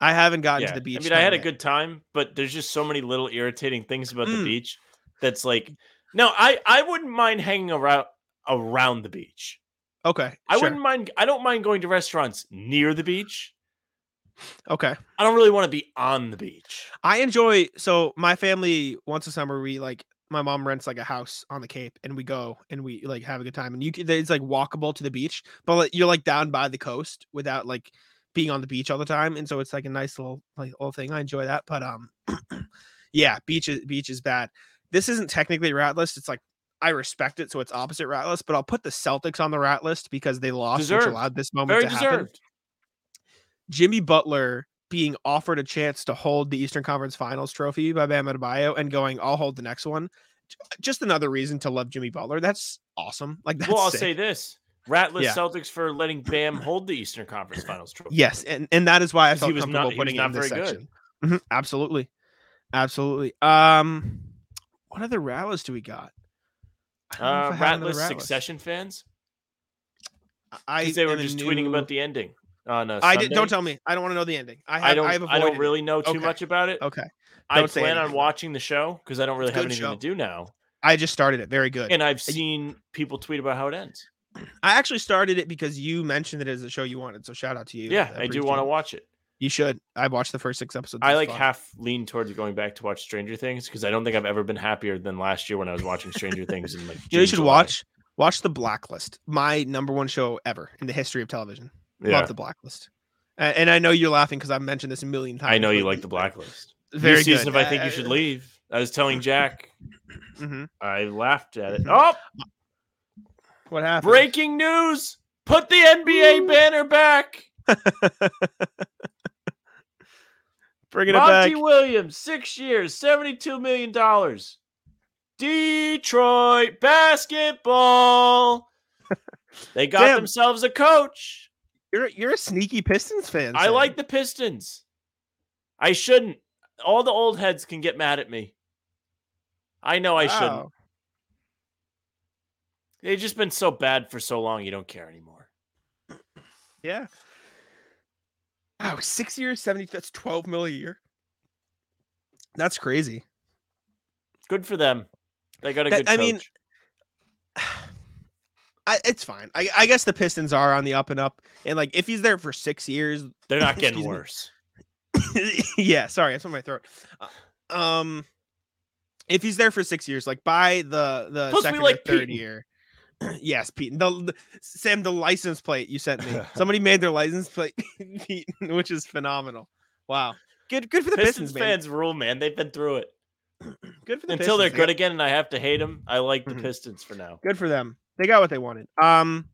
C: I haven't gotten
D: Yeah.
C: to the beach.
D: I mean, I had a good time, but there's just so many little irritating things about the
C: Mm.
D: beach that's like, no, I I wouldn't mind hanging around around the beach.
C: Okay.
D: I
C: sure.
D: wouldn't mind. I don't mind going to restaurants near the beach.
C: Okay.
D: I don't really want to be on the beach.
C: I enjoy so my family once a summer we like my mom rents like a house on the Cape and we go and we like have a good time and you can it's like walkable to the beach but like, you're like down by the coast without like being on the beach all the time and so it's like a nice little like little thing I enjoy that but um yeah beach is beach is bad this isn't technically rat list it's like I respect it so it's opposite rat list but I'll put the Celtics on the rat list because they lost which allowed this moment
D: Very
C: to happen
D: deserved.
C: Jimmy Butler being offered a chance to hold the Eastern Conference Finals trophy by Bam Adebayo and going, "I'll hold the next one." Just another reason to love Jimmy Butler. That's awesome. Like that's
D: well, I'll
C: sick.
D: say this: Ratless
C: Yeah.
D: Celtics for letting Bam hold the Eastern Conference Finals trophy.
C: yes, and and that is why I
D: 'Cause he
C: felt
D: was
C: comfortable
D: not- he was
C: putting
D: not
C: in this section. Mhm, absolutely, absolutely. Um, what other rattlers do we got? I don't know
D: Uh,
C: if I have another
D: Ratless. Succession fans,
C: I
D: they were just tweeting about the ending on uh,
C: I did, don't tell me. I don't want to know the ending. I have.
D: I don't.
C: I,
D: I, don't really know too
C: Okay.
D: much about it.
C: Okay,
D: I
C: Don't say
D: plan on watching the show because I don't really have anything
C: show.
D: to do now,
C: I just started it. Very good.
D: and I've seen people tweet about how it ends.
C: I actually started it because you mentioned it as a show you wanted. So shout out to you.
D: Yeah, I do want to watch it.
C: You should. I watched the first six episodes.
D: I like
C: fun.
D: half lean towards going back to watch Stranger Things because I don't think I've ever been happier than last year when I was watching Stranger Things in like.
C: You know, you should
D: July.
C: watch watch the Blacklist. My number one show ever in the history of television.
D: Yeah,
C: Love the Blacklist. A- And I know you're laughing because I've mentioned this a million times.
D: I know you like the Blacklist.
C: Very
D: New season
C: good.
D: I think
C: Uh,
D: you should leave. I was telling Jack.
C: mhm.
D: I laughed at it.
C: Mhm.
D: Oh,
C: What happened?
D: breaking news! Put the NBA banner back.
C: Bringing it back.
D: Monty Williams, six years, seventy-two million dollars. Detroit basketball. They got
C: Damn.
D: themselves a coach.
C: You're you're a sneaky Pistons fan.
D: I
C: Sam.
D: like the Pistons. I shouldn't. All the old heads can get mad at me. I know I shouldn't. They've just been so bad for so long, you don't care anymore.
C: Yeah. Wow, six years, 70, that's 12 mil a year. That's crazy.
D: Good for them. They got a
C: That-
D: good
C: I
D: coach.
C: mean, I, it's fine. I, I guess the Pistons are on the up and up. And like if he's there for six years,
D: They're not getting worse.
C: yeah, sorry, it's on my throat. Uh, Um, if he's there for six years, like by the the second
D: like
C: or third
D: Peyton.
C: year. yes, Pete. The, the Sam, the license plate you sent me. Somebody made their license plate, Pete, which is phenomenal. Wow, good, good for the
D: Pistons,
C: Pistons, man.
D: fans rule, man. They've been through it.
C: Good for the
D: Until they're good again and I have to hate them, I like the
C: Mhm.
D: Pistons for now.
C: Good for them. They got what they wanted. Um,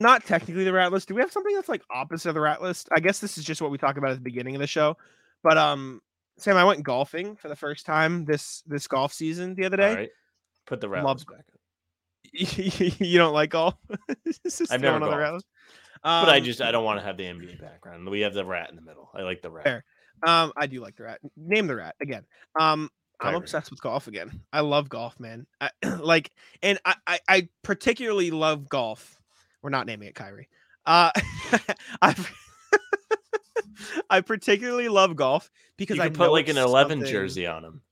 C: not technically the rat list. Do we have something that's like opposite of the rat list? I guess this is just what we talk about at the beginning of the show. But um, Sam, I went golfing for the first time this this golf season the other day.
D: Right. Put the
C: Love-
D: Rattlers back
C: you don't like golf?
D: I've never
C: on the rat
D: golfed.
C: list.
D: But I
C: Um,
D: just I don't want to have the NBA background. We have the rat in the middle. I like the rat.
C: Fair. Um, I do like the rat. Name the rat again. Um, I'm obsessed with golf again. I love golf, man. I, like, and I, I, I particularly love golf. We're not naming it Kyrie. Uh, I, I particularly love golf because
D: You
C: I
D: put like an 11
C: something-
D: jersey on him.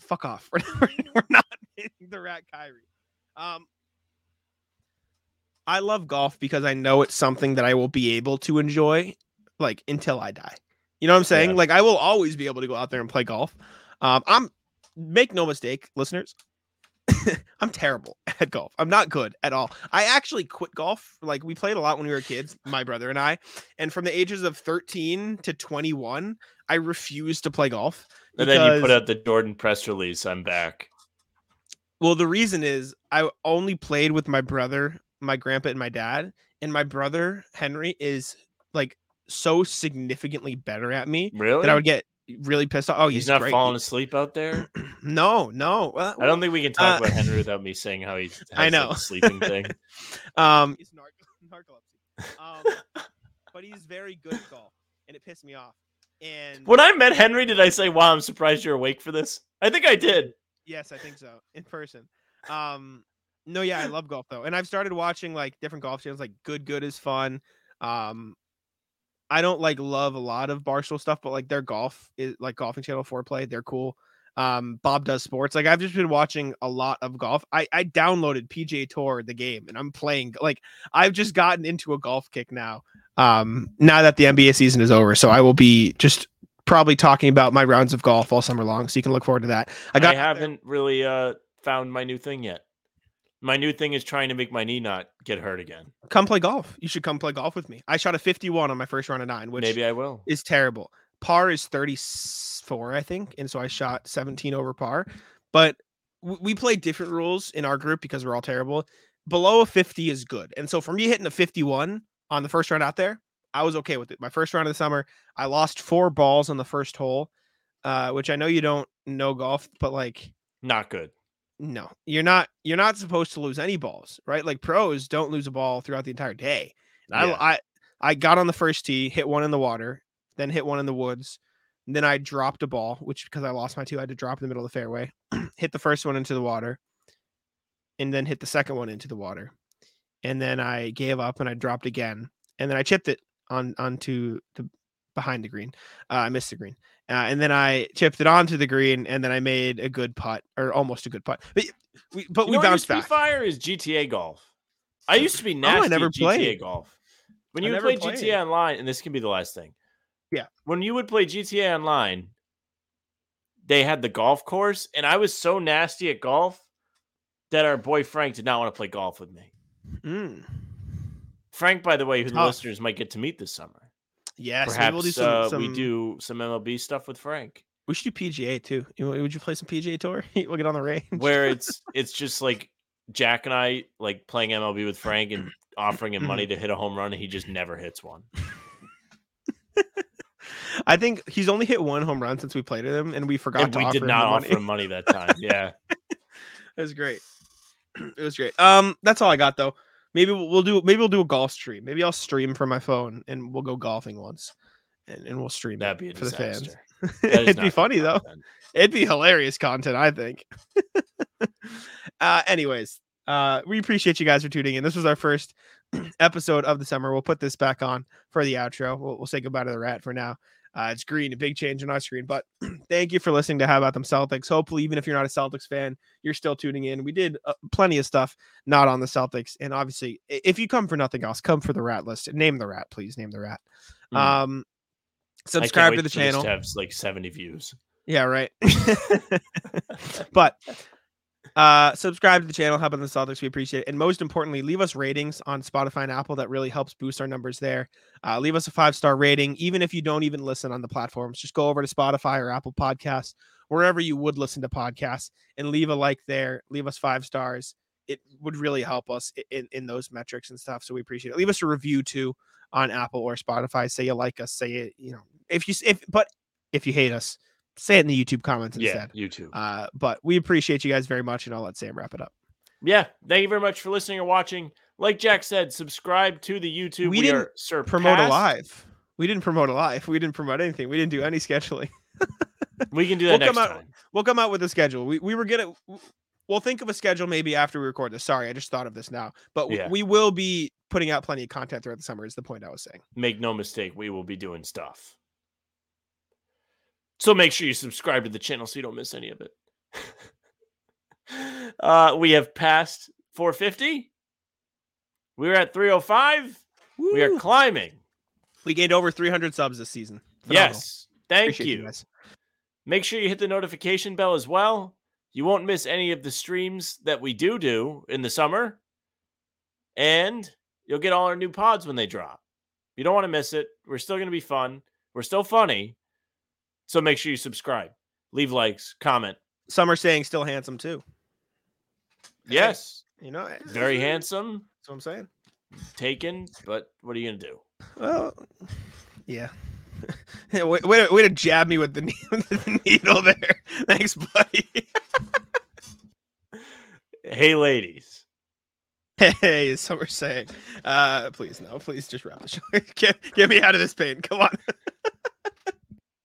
C: Fuck off. We're, we're not naming the rat Kyrie. Um, I love golf because I know it's something that I will be able to enjoy like until I die. You know what I'm saying?
D: Yeah.
C: Like I will always be able to go out there and play golf. Um, I'm make no mistake, listeners. I'm terrible at golf. I'm not good at all. I actually quit golf. Like we played a lot when we were kids, my brother and I. And from the ages of 13 to 21, I refused to play golf.
D: And then you put out the Jordan press release. I'm back.
C: Well, the reason is I only played with my brother, my grandpa, and my dad. And my brother Henry is like so significantly better at me
D: Really?
C: that I would get really pissed off. Oh, he's,
D: he's, not
C: great.
D: falling asleep out there.
C: No, no. Well,
D: I don't think we can talk
C: Uh,
D: about Henry without me saying how he has
C: I
D: like,
C: know.
D: a sleeping thing.
C: um, he's narc- narcolepsy. Um, but he's very good at golf, and it pissed me off. And
D: When I met Henry, did I say, "Wow, I'm surprised you're awake for this"? I think I did.
C: Yes, I think so. In person. Um no, yeah, I love golf though. And I've started watching like different golf channels like Good Good is fun. Um I don't like love a lot of Barstool stuff, but like their golf is like golfing channel Fore Play, they're cool. Um Bob does sports. Like I've just been watching a lot of golf. I I downloaded PGA Tour the game and I'm playing like I've just gotten into a golf kick now. Um now that the NBA season is over, so I will be just probably talking about my rounds of golf all summer long, so you can look forward to that.
D: I,
C: I
D: haven't really uh, found my new thing yet. My new thing is trying to make my knee not get hurt again.
C: come play golf. You should come play golf with me. I shot a 51 on my first round of nine, which
D: Maybe I will.
C: is terrible. Par is 34, I think. And so I shot 17 over par. But we play different rules in our group because we're all terrible. Below a 50 is good. And so for me hitting a 51 on the first round out there, I was okay with it. My first round of the summer, I lost four balls on the first hole, uh, which I know you don't know golf, but like
D: Not good.
C: No, you're not. You're not supposed to lose any balls, right? Like pros don't lose a ball throughout the entire day.
D: Yeah.
C: I, I, I got on the first tee, hit one in the water, then hit one in the woods. And then I dropped a ball, which because I lost my two, I had to drop in the middle of the fairway. hit the first one into the water, and then hit the second one into the water. And then I gave up and I dropped again, and then I chipped it on onto the behind the green. Uh, I missed the green. Uh, and then I chipped it onto the green, and then I made a good putt, or almost a good putt. But we, but
D: You
C: we
D: know
C: bounced
D: used to be
C: back.
D: fire is GTA golf. I used to be nasty
C: Oh, never
D: at GTA
C: played.
D: golf. When you would play
C: played.
D: GTA Online, and this can be the last thing.
C: Yeah.
D: When you would play GTA Online, they had the golf course, and I was so nasty at golf that our boy Frank did not want to play golf with me.
C: Mm.
D: Frank, by the way, who the listeners might get to meet this summer.
C: Yes,
D: Perhaps
C: we'll do some,
D: uh,
C: some-
D: we do some MLB stuff with Frank,
C: We should do PGA too. Would you play some PGA tour? we'll get on the range.
D: where it's it's just like Jack and I like playing MLB with Frank and offering him money to hit a home run, and he just never hits one.
C: I think he's only hit one home run since we played with him, and we forgot
D: And
C: to
D: we
C: offer
D: did not
C: the
D: offer
C: money.
D: him money that time. Yeah.
C: it was great. It was great. Um, that's all I got though. Maybe we'll, do. Maybe we'll do a golf stream. Maybe I'll stream from my phone, and we'll go golfing once, and, and we'll stream
D: That'd
C: it
D: be a
C: for the fans.
D: disaster. That is
C: It'd be funny though.
D: content.
C: It'd be hilarious content, I think. uh, anyways, uh, we appreciate you guys for tuning in. This was our first episode of the summer. We'll put this back on for the outro. We'll, we'll say goodbye to the rat for now. Uh, it's green, a big change on our screen. But thank you for listening to How About Them Celtics. Hopefully, even if you're not a Celtics fan, you're still tuning in. We did uh, plenty of stuff not on the Celtics. And obviously, if you come for nothing else, come for the rat list. Name the rat, please. Name the rat.
D: Mm.
C: Um, Subscribe to the channel.
D: To have like 70 views.
C: Yeah, right. but uh subscribe to the channel, help on the Celtics. We appreciate it. And most importantly, leave us ratings on Spotify and Apple. That really helps boost our numbers there. Uh, leave us a five star rating, even if you don't even listen on the platforms. Just go over to Spotify or Apple Podcasts, wherever you would listen to podcasts, and leave a like there. Leave us five stars. It would really help us in, in those metrics and stuff. So we appreciate it. Leave us a review too on Apple or Spotify. Say you like us. Say it, you know, if you if but if you hate us, say it in the YouTube comments
D: Yeah,
C: instead.
D: YouTube.
C: Uh, but we appreciate you guys very much, and I'll let Sam wrap it up.
D: yeah, thank you very much for listening or watching. Like Jack said, subscribe to the YouTube.
C: We
D: We,
C: didn't
D: are surpassed.
C: Promote a live. We didn't promote a live. We didn't promote anything. We didn't do any scheduling.
D: We can do that
C: We'll
D: next
C: come out-
D: time.
C: We'll come out with a schedule. We we were gonna. We'll think of a schedule maybe after we record this. Sorry, I just thought of this now. But
D: Yeah.
C: we will be putting out plenty of content throughout the summer. Is the point I was saying.
D: Make no mistake, we will be doing stuff. So make sure you subscribe to the channel so you don't miss any of it. uh, we have passed 450. We were at 305. We are climbing.
C: We gained over 300 subs this season. Phenomenal.
D: Yes. Thank
C: Appreciate
D: you.
C: guys.
D: Make sure you hit the notification bell as well. You won't miss any of the streams that we do do in the summer. And you'll get all our new pods when they drop. You don't want to miss it. We're still going to be fun. We're still funny. So make sure you subscribe, leave likes, comment.
C: Some are saying still handsome too. Hey,
D: Yes,
C: You know,
D: very
C: that's
D: handsome,
C: what I'm saying.
D: taken, but what are you going to do?
C: Well, yeah. way, way, to- way to jab me with the, with the needle there. Thanks, buddy.
D: Hey, ladies.
C: Hey, is what we're saying. Uh, please no, please just wrap the show. get, get me out of this pain. Come on.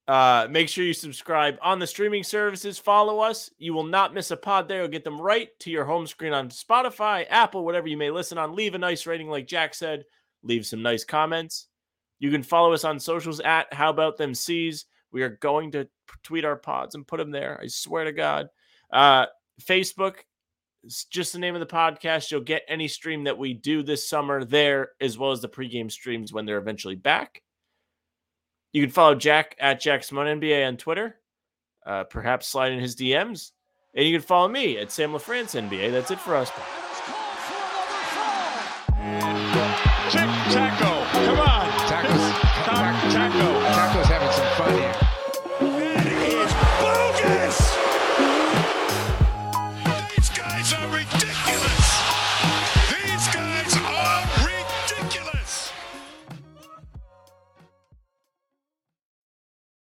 D: Uh, make sure you subscribe on the streaming services. Follow us. You will not miss a pod there. You'll get them right to your home screen on Spotify, Apple, whatever you may listen on. Leave a nice rating, like Jack said. Leave some nice comments. You can follow us on socials at How About Them C's. We are going to tweet our pods and put them there. I swear to God. Uh, Facebook, it's just the name of the podcast. You'll get any stream that we do this summer there, as well as the pregame streams when they're eventually back. You can follow Jack at Jack NBA on Twitter. Uh, perhaps slide in his DMs. And you can follow me at Sam LaFrance NBA. That's it for us.